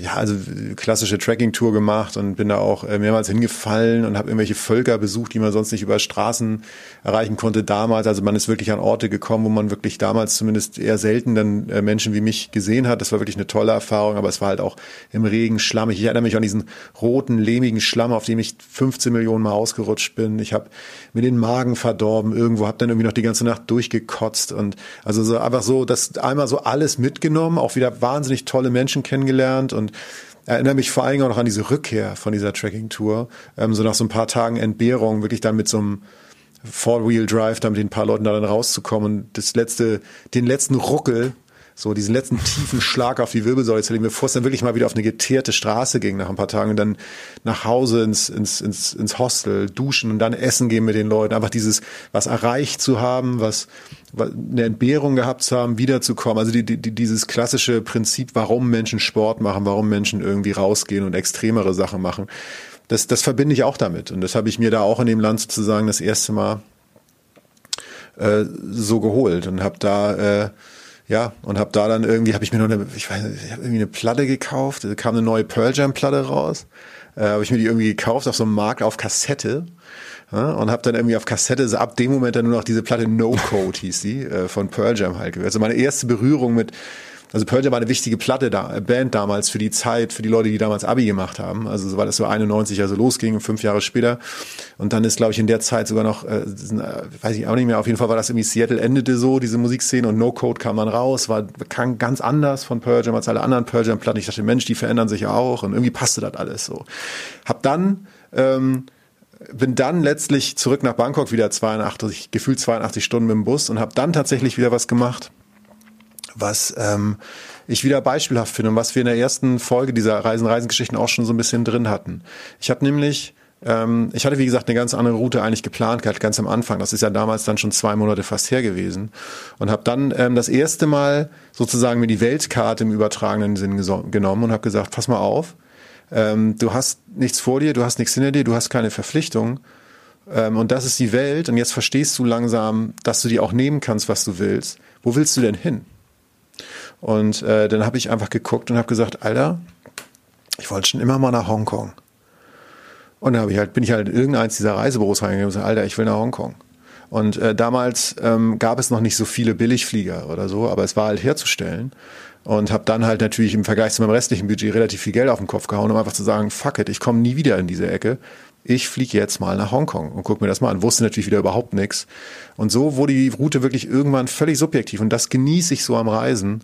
ja, also klassische Tracking-Tour gemacht und bin da auch äh, mehrmals hingefallen und habe irgendwelche Völker besucht, die man sonst nicht über Straßen erreichen konnte damals. Also man ist wirklich an Orte gekommen, wo man wirklich damals zumindest eher selten dann äh, Menschen wie mich gesehen hat. Das war wirklich eine tolle Erfahrung, aber es war halt auch im Regen schlammig. Ich erinnere mich an diesen roten, lehmigen Schlamm, auf dem ich 15 Millionen Mal ausgerutscht bin. Ich habe mir den Magen verdorben irgendwo, habe dann irgendwie noch die ganze Nacht durchgekotzt und also so einfach so, das einmal so alles mitgenommen, auch wieder wahnsinnig tolle Menschen kennengelernt und erinnere mich vor allem auch noch an diese Rückkehr von dieser Tracking-Tour. Ähm, so nach so ein paar Tagen Entbehrung, wirklich dann mit so einem Four-Wheel-Drive, da mit den paar Leuten da dann rauszukommen und das letzte, den letzten Ruckel so diesen letzten tiefen Schlag auf die Wirbelsäule zu legen, bevor es dann wirklich mal wieder auf eine geteerte Straße ging nach ein paar Tagen und dann nach Hause ins, ins, ins, ins Hostel, duschen und dann essen gehen mit den Leuten. Einfach dieses, was erreicht zu haben, was eine Entbehrung gehabt zu haben, wiederzukommen. Also die, die, dieses klassische Prinzip, warum Menschen Sport machen, warum Menschen irgendwie rausgehen und extremere Sachen machen. Das, das verbinde ich auch damit. Und das habe ich mir da auch in dem Land sozusagen das erste Mal äh, so geholt und habe da äh, ja, und habe da dann irgendwie, habe ich mir noch eine, ich weiß ich habe irgendwie eine Platte gekauft, da kam eine neue Pearl Jam Platte raus, äh, habe ich mir die irgendwie gekauft auf so einem Markt auf Kassette ja, und habe dann irgendwie auf Kassette so ab dem Moment dann nur noch diese Platte No Code hieß die äh, von Pearl Jam halt gehört. Also meine erste Berührung mit also Pearl Jam war eine wichtige Platte da, äh, Band damals für die Zeit, für die Leute, die damals Abi gemacht haben. Also so war das so 91 also losging, fünf Jahre später. Und dann ist, glaube ich, in der Zeit sogar noch, äh, weiß ich auch nicht mehr, auf jeden Fall war das irgendwie Seattle endete so, diese Musikszene und No Code kam dann raus, war kam ganz anders von Pearl Jam als alle anderen Pearl Jam Platten. Ich dachte, Mensch, die verändern sich ja auch und irgendwie passte das alles so. Hab dann ähm, bin dann letztlich zurück nach Bangkok wieder 82, gefühlt 82 Stunden mit dem Bus und habe dann tatsächlich wieder was gemacht was ähm, ich wieder beispielhaft finde und was wir in der ersten Folge dieser Reisen-Reisengeschichten auch schon so ein bisschen drin hatten. Ich habe nämlich ähm, ich hatte, wie gesagt, eine ganz andere Route eigentlich geplant gehabt, ganz am Anfang. Das ist ja damals dann schon zwei Monate fast her gewesen. Und habe dann ähm, das erste Mal sozusagen mir die Weltkarte im übertragenen Sinn genommen und habe gesagt, pass mal auf, ähm, du hast nichts vor dir, du hast nichts hinter dir, du hast keine Verpflichtung. Ähm, und das ist die Welt. Und jetzt verstehst du langsam, dass du dir auch nehmen kannst, was du willst. Wo willst du denn hin? Und äh, dann habe ich einfach geguckt und habe gesagt, Alter, ich wollte schon immer mal nach Hongkong. Und dann ich halt, bin ich halt in irgendeins dieser Reisebüros reingegangen und gesagt, Alter, ich will nach Hongkong. Und äh, damals ähm, gab es noch nicht so viele Billigflieger oder so, aber es war halt herzustellen. Und habe dann halt natürlich im Vergleich zu meinem restlichen Budget relativ viel Geld auf den Kopf gehauen, um einfach zu sagen, fuck it, ich komme nie wieder in diese Ecke ich fliege jetzt mal nach Hongkong und gucke mir das mal an. Wusste natürlich wieder überhaupt nichts. Und so wurde die Route wirklich irgendwann völlig subjektiv. Und das genieße ich so am Reisen.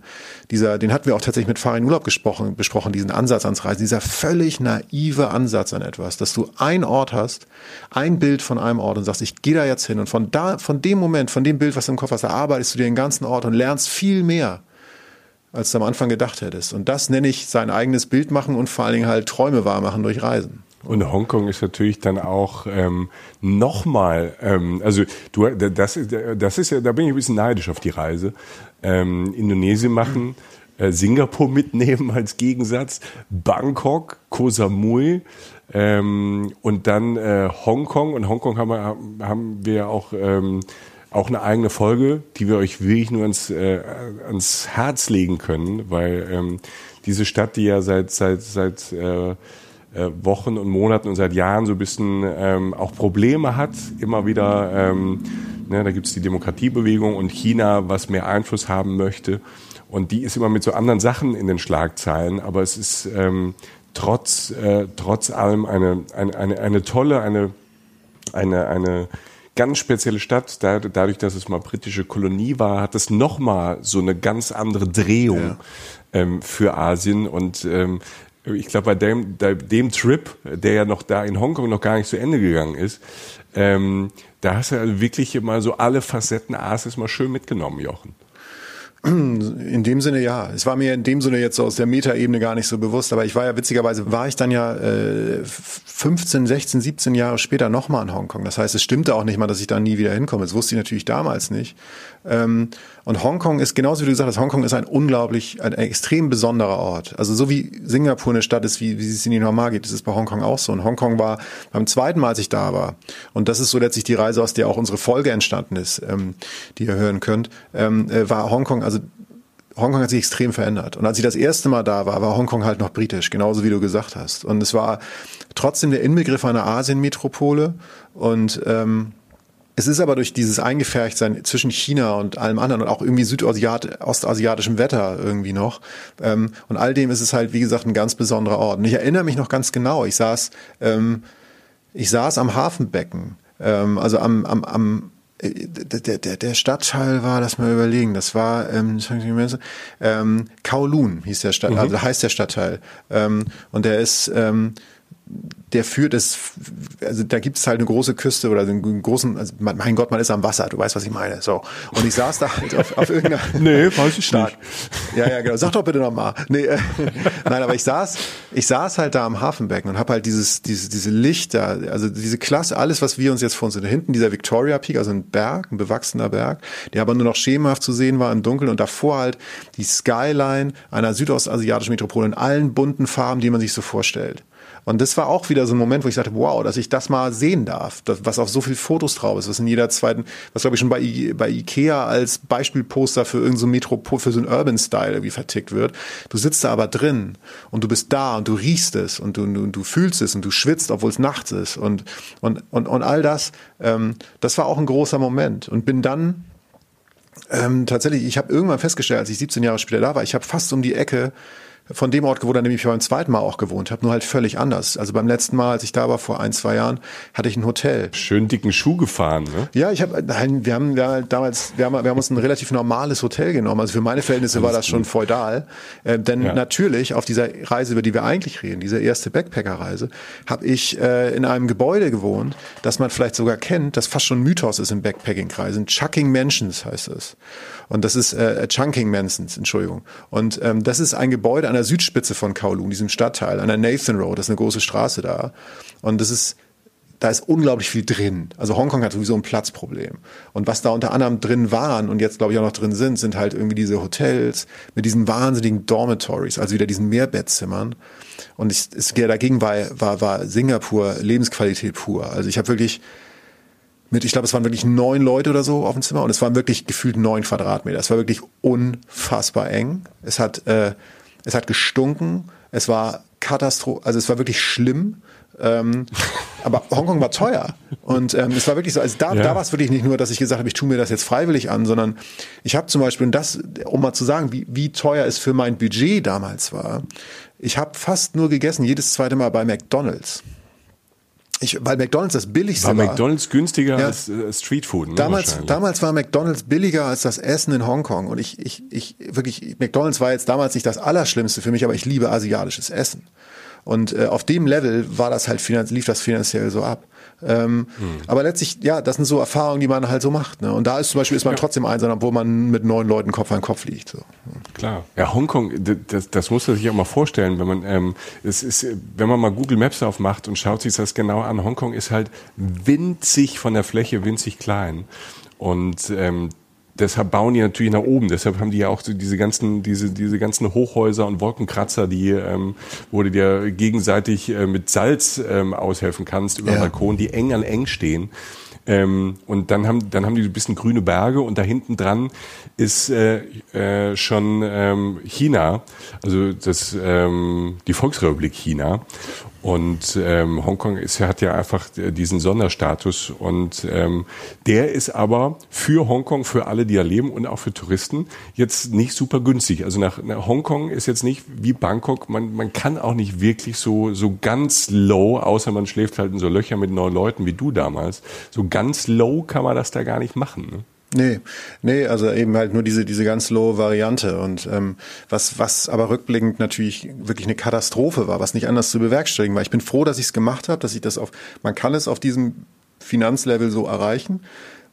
Dieser, den hatten wir auch tatsächlich mit Farin Urlaub gesprochen, besprochen, diesen Ansatz ans Reisen. Dieser völlig naive Ansatz an etwas, dass du ein Ort hast, ein Bild von einem Ort und sagst, ich gehe da jetzt hin. Und von da, von dem Moment, von dem Bild, was du im Kopf hast, da arbeitest du dir den ganzen Ort und lernst viel mehr als du am Anfang gedacht hättest. Und das nenne ich sein eigenes Bild machen und vor allen Dingen halt Träume wahrmachen durch Reisen. Und Hongkong ist natürlich dann auch ähm, nochmal, ähm, also du, das, das ist ja, da bin ich ein bisschen neidisch auf die Reise. Ähm, Indonesien machen, äh, Singapur mitnehmen als Gegensatz, Bangkok, Koh Samui ähm, und dann äh, Hongkong. Und Hongkong haben wir, haben wir auch ähm, auch eine eigene Folge, die wir euch wirklich nur ans, äh, ans Herz legen können, weil ähm, diese Stadt, die ja seit seit seit äh, Wochen und Monaten und seit Jahren so ein bisschen ähm, auch Probleme hat. Immer wieder, ähm, ne, da gibt es die Demokratiebewegung und China, was mehr Einfluss haben möchte. Und die ist immer mit so anderen Sachen in den Schlagzeilen, aber es ist ähm, trotz, äh, trotz allem eine, eine, eine, eine tolle, eine, eine, eine ganz spezielle Stadt. dadurch, dass es mal britische Kolonie war, hat es nochmal so eine ganz andere Drehung ja. ähm, für Asien. Und ähm, ich glaube, bei dem, dem Trip, der ja noch da in Hongkong noch gar nicht zu Ende gegangen ist, ähm, da hast du also wirklich mal so alle Facetten Asiens mal schön mitgenommen, Jochen. In dem Sinne ja. Es war mir in dem Sinne jetzt so aus der Metaebene gar nicht so bewusst, aber ich war ja witzigerweise, war ich dann ja äh, 15, 16, 17 Jahre später nochmal in Hongkong. Das heißt, es stimmte auch nicht mal, dass ich da nie wieder hinkomme. Das wusste ich natürlich damals nicht. Ähm, und Hongkong ist, genauso wie du gesagt hast, Hongkong ist ein unglaublich, ein, extrem besonderer Ort. Also so wie Singapur eine Stadt ist, wie, wie es in die Normal geht, ist es bei Hongkong auch so. Und Hongkong war beim zweiten Mal, als ich da war, und das ist so letztlich die Reise, aus der auch unsere Folge entstanden ist, ähm, die ihr hören könnt, ähm, äh, war Hongkong, also Hongkong hat sich extrem verändert. Und als ich das erste Mal da war, war Hongkong halt noch britisch, genauso wie du gesagt hast. Und es war trotzdem der Inbegriff einer Asienmetropole und ähm, es ist aber durch dieses Eingefärchtsein zwischen China und allem anderen und auch irgendwie südostasiatischem ostasiatischem Wetter irgendwie noch ähm, und all dem ist es halt, wie gesagt, ein ganz besonderer Ort. Und ich erinnere mich noch ganz genau, ich saß, ähm, ich saß am Hafenbecken, ähm, also am, am, am äh, der, der, der Stadtteil war, lass mal überlegen, das war ähm, ähm, Kowloon hieß der Stadt, mhm. also heißt der Stadtteil. Ähm, und der ist ähm, der führt es, also da gibt es halt eine große Küste oder einen großen, also mein Gott, man ist am Wasser, du weißt, was ich meine. So. Und ich saß da halt auf, auf irgendeiner. [LAUGHS] nee, weiß ich nicht. Ja, ja, genau. Sag doch bitte nochmal. Nee, äh, [LAUGHS] nein, aber ich saß, ich saß halt da am Hafenbecken und habe halt dieses, diese, diese Lichter, also diese Klasse, alles, was wir uns jetzt vor uns sehen. Hinten dieser Victoria Peak, also ein Berg, ein bewachsener Berg, der aber nur noch schemenhaft zu sehen war im Dunkeln und davor halt die Skyline einer südostasiatischen Metropole in allen bunten Farben, die man sich so vorstellt. Und das war auch wieder so ein Moment, wo ich sagte, wow, dass ich das mal sehen darf, das, was auf so viel Fotos drauf ist, was in jeder zweiten, was glaube ich schon bei, I, bei Ikea als Beispielposter für irgendein so Metropol, für so ein Urban Style irgendwie vertickt wird. Du sitzt da aber drin und du bist da und du riechst es und du, du, du fühlst es und du schwitzt, obwohl es nachts ist und, und, und, und all das, ähm, das war auch ein großer Moment und bin dann ähm, tatsächlich, ich habe irgendwann festgestellt, als ich 17 Jahre später da war, ich habe fast um die Ecke von dem Ort gewohnt, an dem ich beim zweiten Mal auch gewohnt habe, nur halt völlig anders. Also beim letzten Mal, als ich da war, vor ein, zwei Jahren, hatte ich ein Hotel. Schön dicken Schuh gefahren, ne? Ja, ich habe, nein, wir haben ja damals, wir haben, wir haben uns ein relativ normales Hotel genommen. Also für meine Verhältnisse war das schon feudal. Äh, denn ja. natürlich auf dieser Reise, über die wir eigentlich reden, diese erste Backpacker-Reise, habe ich äh, in einem Gebäude gewohnt, das man vielleicht sogar kennt, das fast schon Mythos ist in Backpacking-Kreisen. Chucking Mansions heißt es. Und das ist äh, Chunking Mansons, Entschuldigung. Und ähm, das ist ein Gebäude an der Südspitze von Kowloon, diesem Stadtteil, an der Nathan Road, das ist eine große Straße da. Und das ist da ist unglaublich viel drin. Also Hongkong hat sowieso ein Platzproblem. Und was da unter anderem drin waren und jetzt glaube ich auch noch drin sind, sind halt irgendwie diese Hotels mit diesen wahnsinnigen Dormitories, also wieder diesen Mehrbettzimmern. Und ich, es, dagegen war, war, war Singapur Lebensqualität pur. Also ich habe wirklich mit, ich glaube, es waren wirklich neun Leute oder so auf dem Zimmer und es waren wirklich gefühlt neun Quadratmeter. Es war wirklich unfassbar eng. Es hat, äh, es hat gestunken. Es war Katastrophe, also es war wirklich schlimm. Ähm, [LAUGHS] aber Hongkong war teuer. Und ähm, es war wirklich so, also da, ja. da war es wirklich nicht nur, dass ich gesagt habe, ich tue mir das jetzt freiwillig an, sondern ich habe zum Beispiel, und das, um mal zu sagen, wie, wie teuer es für mein Budget damals war, ich habe fast nur gegessen, jedes zweite Mal bei McDonalds. Ich, weil McDonalds das billigste war. War McDonalds günstiger ja, als äh, Streetfood? Ne, damals, damals war McDonalds billiger als das Essen in Hongkong. Und ich, ich, ich wirklich, McDonalds war jetzt damals nicht das Allerschlimmste für mich, aber ich liebe asiatisches Essen. Und äh, auf dem Level war das halt lief das finanziell so ab. Ähm, hm. Aber letztlich, ja, das sind so Erfahrungen, die man halt so macht. Ne? Und da ist zum Beispiel ist man ja. trotzdem einsam, obwohl man mit neun Leuten Kopf an Kopf liegt. So. Klar. Ja, Hongkong, das, das muss man sich auch mal vorstellen, wenn man ähm, es ist, wenn man mal Google Maps aufmacht und schaut sich das genau an. Hongkong ist halt winzig von der Fläche, winzig klein. Und ähm, deshalb bauen die natürlich nach oben. Deshalb haben die ja auch so diese ganzen, diese, diese ganzen Hochhäuser und Wolkenkratzer, die, ähm, wo du dir gegenseitig äh, mit Salz ähm, aushelfen kannst über ja. Balkon, die eng an eng stehen. Ähm, und dann haben, dann haben die ein bisschen grüne Berge und da hinten dran ist äh, äh, schon ähm, China, also das, ähm, die Volksrepublik China. Und ähm, Hongkong ist, hat ja einfach diesen Sonderstatus und ähm, der ist aber für Hongkong, für alle, die da leben und auch für Touristen jetzt nicht super günstig. Also nach, nach Hongkong ist jetzt nicht wie Bangkok, man, man kann auch nicht wirklich so, so ganz low, außer man schläft halt in so Löcher mit neun Leuten wie du damals, so ganz low kann man das da gar nicht machen. Ne? Nee, nee, also eben halt nur diese, diese ganz low Variante und ähm, was, was aber rückblickend natürlich wirklich eine Katastrophe war, was nicht anders zu bewerkstelligen war. Ich bin froh, dass ich es gemacht habe, dass ich das auf, man kann es auf diesem Finanzlevel so erreichen,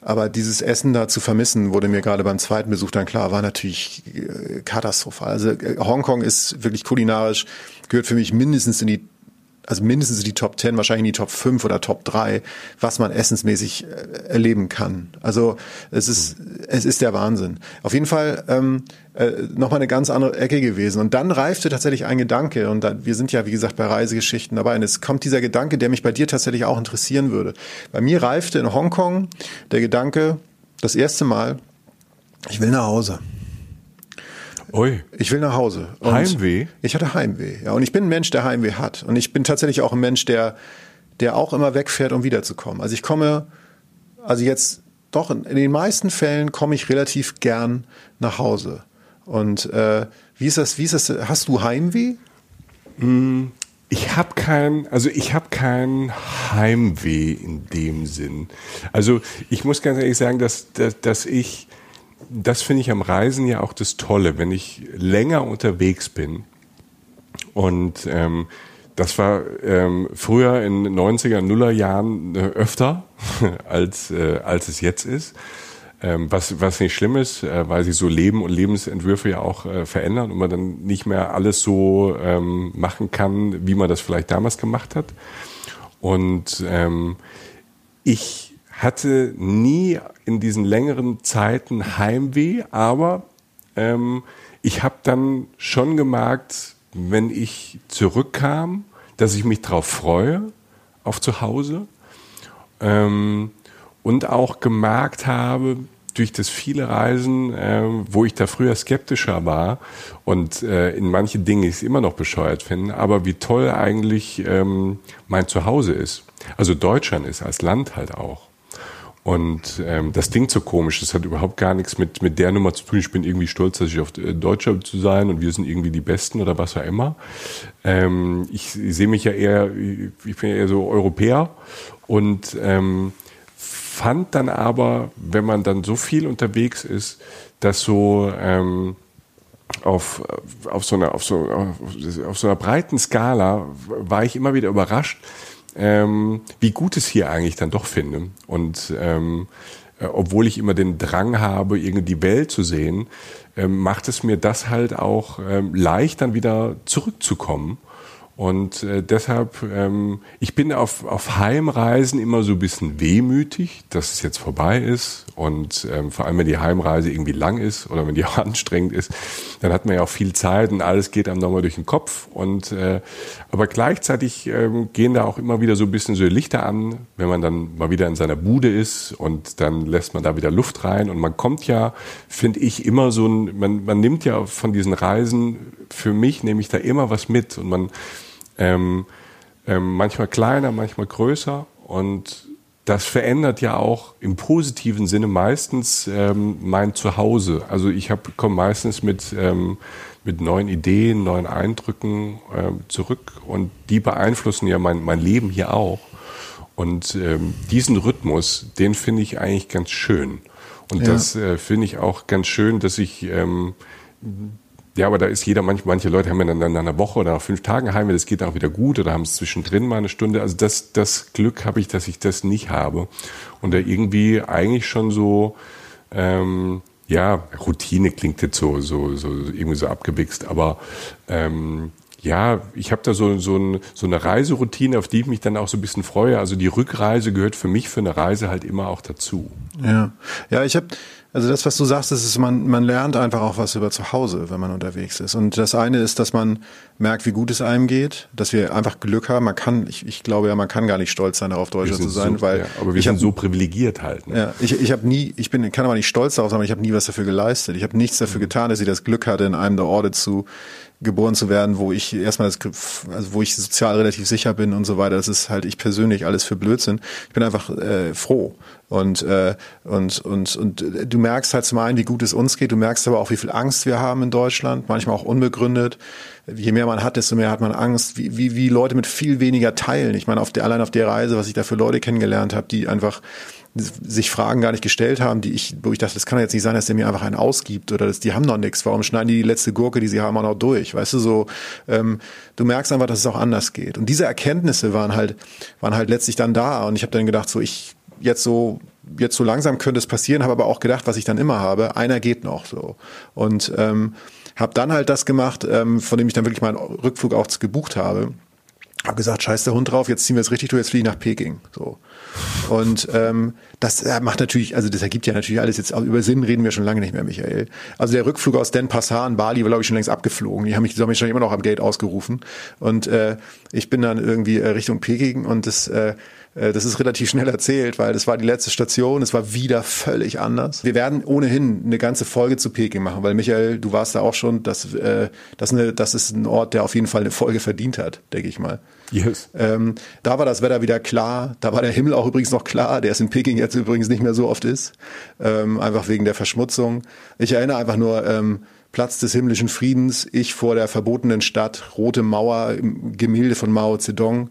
aber dieses Essen da zu vermissen, wurde mir gerade beim zweiten Besuch dann klar, war natürlich äh, katastrophal. Also äh, Hongkong ist wirklich kulinarisch, gehört für mich mindestens in die also mindestens in die Top 10, wahrscheinlich in die Top 5 oder Top 3, was man essensmäßig äh, erleben kann. Also es ist, es ist der Wahnsinn. Auf jeden Fall ähm, äh, nochmal eine ganz andere Ecke gewesen. Und dann reifte tatsächlich ein Gedanke, und dann, wir sind ja, wie gesagt, bei Reisegeschichten dabei, und es kommt dieser Gedanke, der mich bei dir tatsächlich auch interessieren würde. Bei mir reifte in Hongkong der Gedanke, das erste Mal, ich will nach Hause. Ui. Ich will nach Hause. Und Heimweh? Ich hatte Heimweh. Ja, und ich bin ein Mensch, der Heimweh hat. Und ich bin tatsächlich auch ein Mensch, der, der auch immer wegfährt, um wiederzukommen. Also ich komme, also jetzt doch in, den meisten Fällen komme ich relativ gern nach Hause. Und äh, wie ist das? Wie ist das? Hast du Heimweh? Hm, ich habe kein, also ich habe kein Heimweh in dem Sinn. Also ich muss ganz ehrlich sagen, dass, dass, dass ich das finde ich am Reisen ja auch das Tolle, wenn ich länger unterwegs bin und ähm, das war ähm, früher in 90er, Nuller Jahren äh, öfter, [LAUGHS] als, äh, als es jetzt ist. Ähm, was, was nicht schlimm ist, äh, weil sich so Leben und Lebensentwürfe ja auch äh, verändern und man dann nicht mehr alles so ähm, machen kann, wie man das vielleicht damals gemacht hat. Und ähm, ich hatte nie in diesen längeren Zeiten Heimweh, aber ähm, ich habe dann schon gemerkt, wenn ich zurückkam, dass ich mich darauf freue, auf zu Hause. Ähm, und auch gemerkt habe, durch das viele Reisen, äh, wo ich da früher skeptischer war und äh, in manche Dinge ich es immer noch bescheuert finde, aber wie toll eigentlich ähm, mein Zuhause ist. Also Deutschland ist als Land halt auch. Und ähm, das klingt so komisch, das hat überhaupt gar nichts mit, mit der Nummer zu tun. Ich bin irgendwie stolz, dass ich auf äh, Deutscher zu sein und wir sind irgendwie die Besten oder was auch immer. Ähm, ich, sehe mich ja eher, ich bin ja eher so Europäer und ähm, fand dann aber, wenn man dann so viel unterwegs ist, dass so ähm, auf, auf, so einer, auf, so, auf so einer breiten Skala war ich immer wieder überrascht, ähm, wie gut es hier eigentlich dann doch finde. Und ähm, äh, obwohl ich immer den Drang habe, irgendwie die Welt zu sehen, ähm, macht es mir das halt auch ähm, leicht, dann wieder zurückzukommen und äh, deshalb, ähm, ich bin auf, auf Heimreisen immer so ein bisschen wehmütig, dass es jetzt vorbei ist. Und ähm, vor allem, wenn die Heimreise irgendwie lang ist oder wenn die [LAUGHS] auch anstrengend ist, dann hat man ja auch viel Zeit und alles geht einem nochmal durch den Kopf. Und äh, aber gleichzeitig ähm, gehen da auch immer wieder so ein bisschen so Lichter an, wenn man dann mal wieder in seiner Bude ist und dann lässt man da wieder Luft rein. Und man kommt ja, finde ich, immer so ein, man, man nimmt ja von diesen Reisen, für mich nehme ich da immer was mit und man Ähm, ähm, manchmal kleiner, manchmal größer und das verändert ja auch im positiven Sinne meistens ähm, mein Zuhause. Also ich komme meistens mit, ähm, mit neuen Ideen, neuen Eindrücken ähm, zurück und die beeinflussen ja mein, mein Leben hier auch. Und ähm, diesen Rhythmus, den finde ich eigentlich ganz schön. Und ja. das äh, finde ich auch ganz schön, dass ich ähm, ja, aber da ist jeder, manche, manche Leute haben dann nach einer Woche oder nach fünf Tagen Heimweh, das geht auch wieder gut oder haben es zwischendrin mal eine Stunde. Also das, das Glück habe ich, dass ich das nicht habe. Und da irgendwie eigentlich schon so, ähm, ja, Routine klingt jetzt so, so, so irgendwie so abgewichst, aber ähm, ja, ich habe da so, so, ein, so eine Reiseroutine, auf die ich mich dann auch so ein bisschen freue. Also die Rückreise gehört für mich für eine Reise halt immer auch dazu. Ja, ja, ich habe also das, was du sagst, ist, man, man lernt einfach auch was über zu Hause, wenn man unterwegs ist. Und das eine ist, dass man merkt, wie gut es einem geht, dass wir einfach Glück haben. Man kann, ich, ich glaube ja, man kann gar nicht stolz sein, darauf Deutscher zu sein, so, weil ja, aber wir sind hab, so privilegiert halt. Ne? Ja, ich, ich habe nie, ich bin, kann aber nicht stolz darauf sein, aber ich habe nie was dafür geleistet. Ich habe nichts dafür mhm. getan, dass ich das Glück hatte, in einem der Orte zu geboren zu werden, wo ich erstmal das, also wo ich sozial relativ sicher bin und so weiter. Das ist halt ich persönlich alles für Blödsinn. Ich bin einfach äh, froh und äh, und und und du merkst halt zum einen, wie gut es uns geht. Du merkst aber auch, wie viel Angst wir haben in Deutschland, manchmal auch unbegründet. Je mehr man hat, desto mehr hat man Angst, wie wie, wie Leute mit viel weniger teilen. Ich meine, auf der allein auf der Reise, was ich da für Leute kennengelernt habe, die einfach sich Fragen gar nicht gestellt haben, die ich, wo ich dachte, das kann jetzt nicht sein, dass der mir einfach einen ausgibt oder dass die haben noch nichts. Warum schneiden die die letzte Gurke, die sie haben, auch noch durch? Weißt du so? Ähm, du merkst einfach, dass es auch anders geht. Und diese Erkenntnisse waren halt, waren halt letztlich dann da. Und ich habe dann gedacht, so ich jetzt so jetzt so langsam könnte es passieren, habe aber auch gedacht, was ich dann immer habe, einer geht noch so. Und ähm, habe dann halt das gemacht, ähm, von dem ich dann wirklich meinen Rückflug auch gebucht habe. Hab gesagt, scheiß der Hund drauf, jetzt ziehen wir es richtig durch, jetzt fliege ich nach Peking. So. Und ähm, das macht natürlich, also das ergibt ja natürlich alles jetzt, über Sinn reden wir schon lange nicht mehr, Michael. Also der Rückflug aus Den Passar in Bali war, glaube ich, schon längst abgeflogen. Die haben mich, die haben mich schon immer noch am Gate ausgerufen. Und äh, ich bin dann irgendwie äh, Richtung Peking und das äh, äh, das ist relativ schnell erzählt, weil das war die letzte Station, es war wieder völlig anders. Wir werden ohnehin eine ganze Folge zu Peking machen, weil Michael, du warst da auch schon, das, äh, das, eine, das ist ein Ort, der auf jeden Fall eine Folge verdient hat, denke ich mal. Yes. Ähm, da war das Wetter wieder klar, da war der Himmel auch übrigens noch klar, der es in Peking jetzt übrigens nicht mehr so oft ist, ähm, einfach wegen der Verschmutzung. Ich erinnere einfach nur, ähm, Platz des himmlischen Friedens, ich vor der verbotenen Stadt, rote Mauer, Gemälde von Mao Zedong,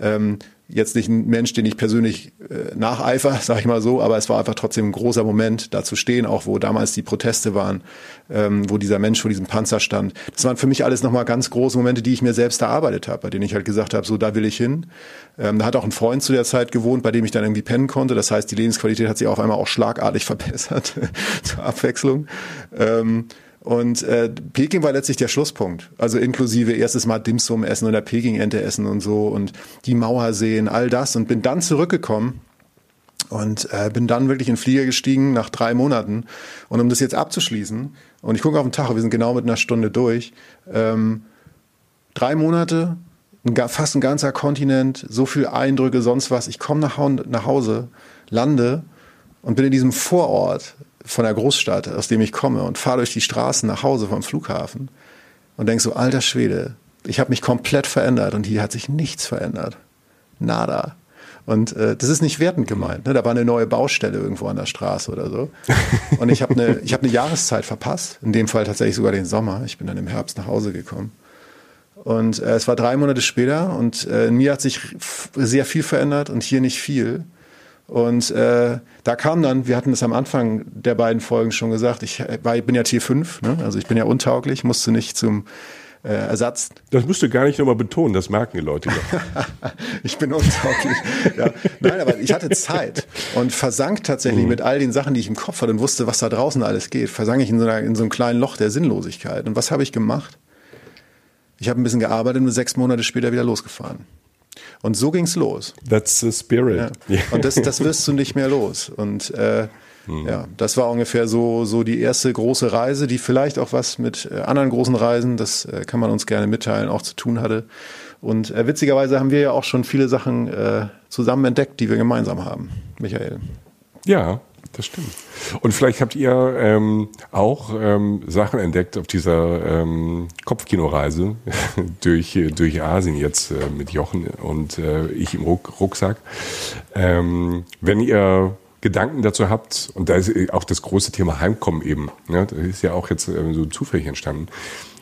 ähm, jetzt nicht ein Mensch, den ich persönlich äh, nacheifer, [LAUGHS] sag ich mal so, aber es war einfach trotzdem ein großer Moment, da zu stehen, auch wo damals die Proteste waren, ähm, wo dieser Mensch vor diesem Panzer stand. Das waren für mich alles nochmal ganz große Momente, die ich mir selbst erarbeitet habe, bei denen ich halt gesagt habe, so da will ich hin. Ähm, da hat auch ein Freund zu der Zeit gewohnt, bei dem ich dann irgendwie pennen konnte. Das heißt, die Lebensqualität hat sich auf einmal auch schlagartig [LAUGHS] verbessert, [LAUGHS] zur Abwechslung. Ähm, und äh, Peking war letztlich der Schlusspunkt. Also inklusive erstes Mal Dimsum essen oder Peking-Ente essen und so und die Mauer sehen, all das. Und bin dann zurückgekommen und äh, bin dann wirklich in den Flieger gestiegen nach drei Monaten. Und um das jetzt abzuschließen, und ich gucke auf den Tag, wir sind genau mit einer Stunde durch, ähm, drei Monate, ein, fast ein ganzer Kontinent, so viel Eindrücke, sonst was. Ich komme nach, nach Hause, lande und bin in diesem Vorort von der Großstadt, aus dem ich komme und fahre durch die Straßen nach Hause vom Flughafen und denke so, alter Schwede, ich habe mich komplett verändert und hier hat sich nichts verändert. Nada. Und äh, das ist nicht wertend gemeint. Ne? Da war eine neue Baustelle irgendwo an der Straße oder so. Und ich habe eine [LAUGHS] ich hab eine Jahreszeit verpasst. In dem Fall tatsächlich sogar den Sommer. Ich bin dann im Herbst nach Hause gekommen. Und äh, es war drei Monate später und äh, in mir hat sich sehr viel verändert und hier nicht viel. Und äh, da kam dann, wir hatten es am Anfang der beiden Folgen schon gesagt, ich, war, ich bin ja Tier 5, ne? also ich bin ja untauglich, musste nicht zum äh, Ersatz. Das musst du gar nicht nochmal betonen, das merken die Leute [LAUGHS] ich bin untauglich. ja. Nein, aber ich hatte Zeit und versank tatsächlich mhm. mit all den Sachen, die ich im Kopf hatte und wusste, was da draußen alles geht, versank ich in so, einer, in so einem kleinen Loch der Sinnlosigkeit. Und was habe ich gemacht? Ich habe ein bisschen gearbeitet und sechs Monate später wieder losgefahren. Und so ging's los. That's the spirit. Ja. [LAUGHS] Und das, das wirst du nicht mehr los. Und äh, mhm. ja, das war ungefähr so, so die erste große Reise, die vielleicht auch was mit äh, anderen großen Reisen, das äh, kann man uns gerne mitteilen, auch zu tun hatte. Und äh, witzigerweise haben wir ja auch schon viele Sachen äh, zusammen entdeckt, die wir gemeinsam haben, Michael. Ja, das stimmt. Und vielleicht habt ihr ähm, auch ähm, Sachen entdeckt auf dieser ähm, Kopfkinoreise [LAUGHS] durch, durch Asien jetzt äh, mit Jochen und äh, ich im Ruck Rucksack. Ähm, wenn ihr Gedanken dazu habt, und da ist auch das große Thema Heimkommen eben, ne, das ist ja auch jetzt äh, so zufällig entstanden,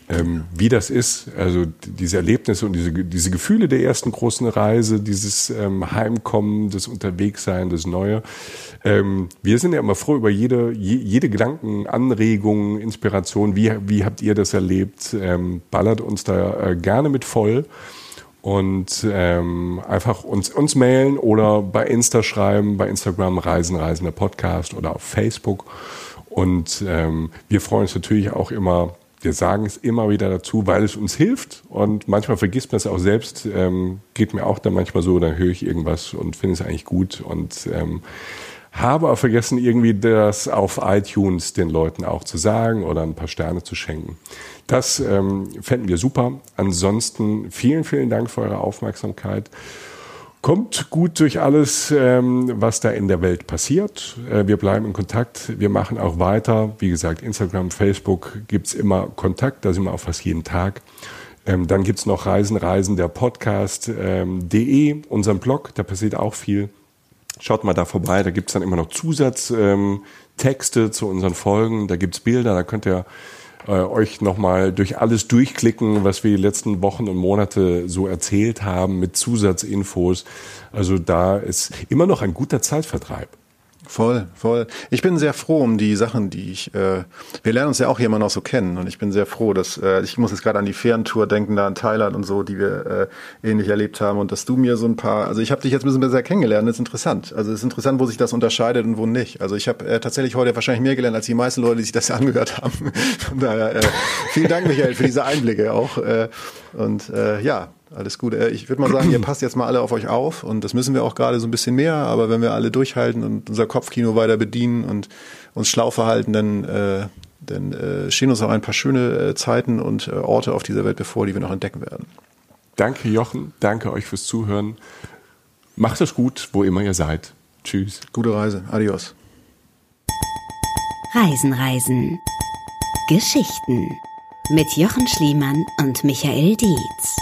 ähm, wie das ist, also diese Erlebnisse und diese, diese Gefühle der ersten großen Reise, dieses ähm, Heimkommen, das Unterwegssein, das Neue. Ähm, wir sind ja immer froh über jede, jede Gedanken, Anregung, Inspiration. Wie, wie habt ihr das erlebt? Ähm, ballert uns da äh, gerne mit voll und ähm, einfach uns, uns mailen oder bei Insta schreiben, bei Instagram Reisen, Reisender Podcast oder auf Facebook. Und ähm, wir freuen uns natürlich auch immer, wir sagen es immer wieder dazu, weil es uns hilft und manchmal vergisst man es auch selbst. Ähm, geht mir auch dann manchmal so, dann höre ich irgendwas und finde es eigentlich gut und ähm, habe auch vergessen, irgendwie das auf iTunes den Leuten auch zu sagen oder ein paar Sterne zu schenken. Das ähm, fänden wir super. Ansonsten vielen, vielen Dank für eure Aufmerksamkeit. Kommt gut durch alles, ähm, was da in der Welt passiert. Äh, wir bleiben in Kontakt. Wir machen auch weiter. Wie gesagt, Instagram, Facebook gibt's immer Kontakt. Da sind wir auch fast jeden Tag. Ähm, dann gibt's noch Reisen, Reisen, der Podcast.de, ähm, unseren Blog. Da passiert auch viel. Schaut mal da vorbei. Da gibt's dann immer noch Zusatztexte zu unseren Folgen. Da gibt's Bilder. Da könnt ihr äh, euch nochmal durch alles durchklicken, was wir die letzten Wochen und Monate so erzählt haben mit Zusatzinfos. Also da ist immer noch ein guter Zeitvertreib. Voll, voll. Ich bin sehr froh um die Sachen, die ich. Äh, wir lernen uns ja auch hier immer noch so kennen und ich bin sehr froh, dass äh, ich muss jetzt gerade an die Ferntour denken, da an Thailand und so, die wir äh, ähnlich erlebt haben und dass du mir so ein paar. Also ich habe dich jetzt ein bisschen besser kennengelernt. Das ist interessant. Also es ist interessant, wo sich das unterscheidet und wo nicht. Also ich habe äh, tatsächlich heute wahrscheinlich mehr gelernt als die meisten Leute, die sich das [LAUGHS] angehört haben. Von daher äh, vielen Dank, Michael, für diese Einblicke auch. Äh, und äh, ja, alles gut. Äh, ich würde mal sagen, ihr passt jetzt mal alle auf euch auf und das müssen wir auch gerade so ein bisschen mehr, aber wenn wir alle durchhalten und unser Kopfkino weiter bedienen und uns schlau verhalten, dann, äh, dann äh, stehen uns auch ein paar schöne äh, Zeiten und äh, Orte auf dieser Welt bevor, die wir noch entdecken werden. Danke Jochen, danke euch fürs Zuhören. Macht es gut, wo immer ihr seid. Tschüss. Gute Reise. Adios. Reisen, Reisen. Geschichten mit Jochen Schliemann und Michael Dietz.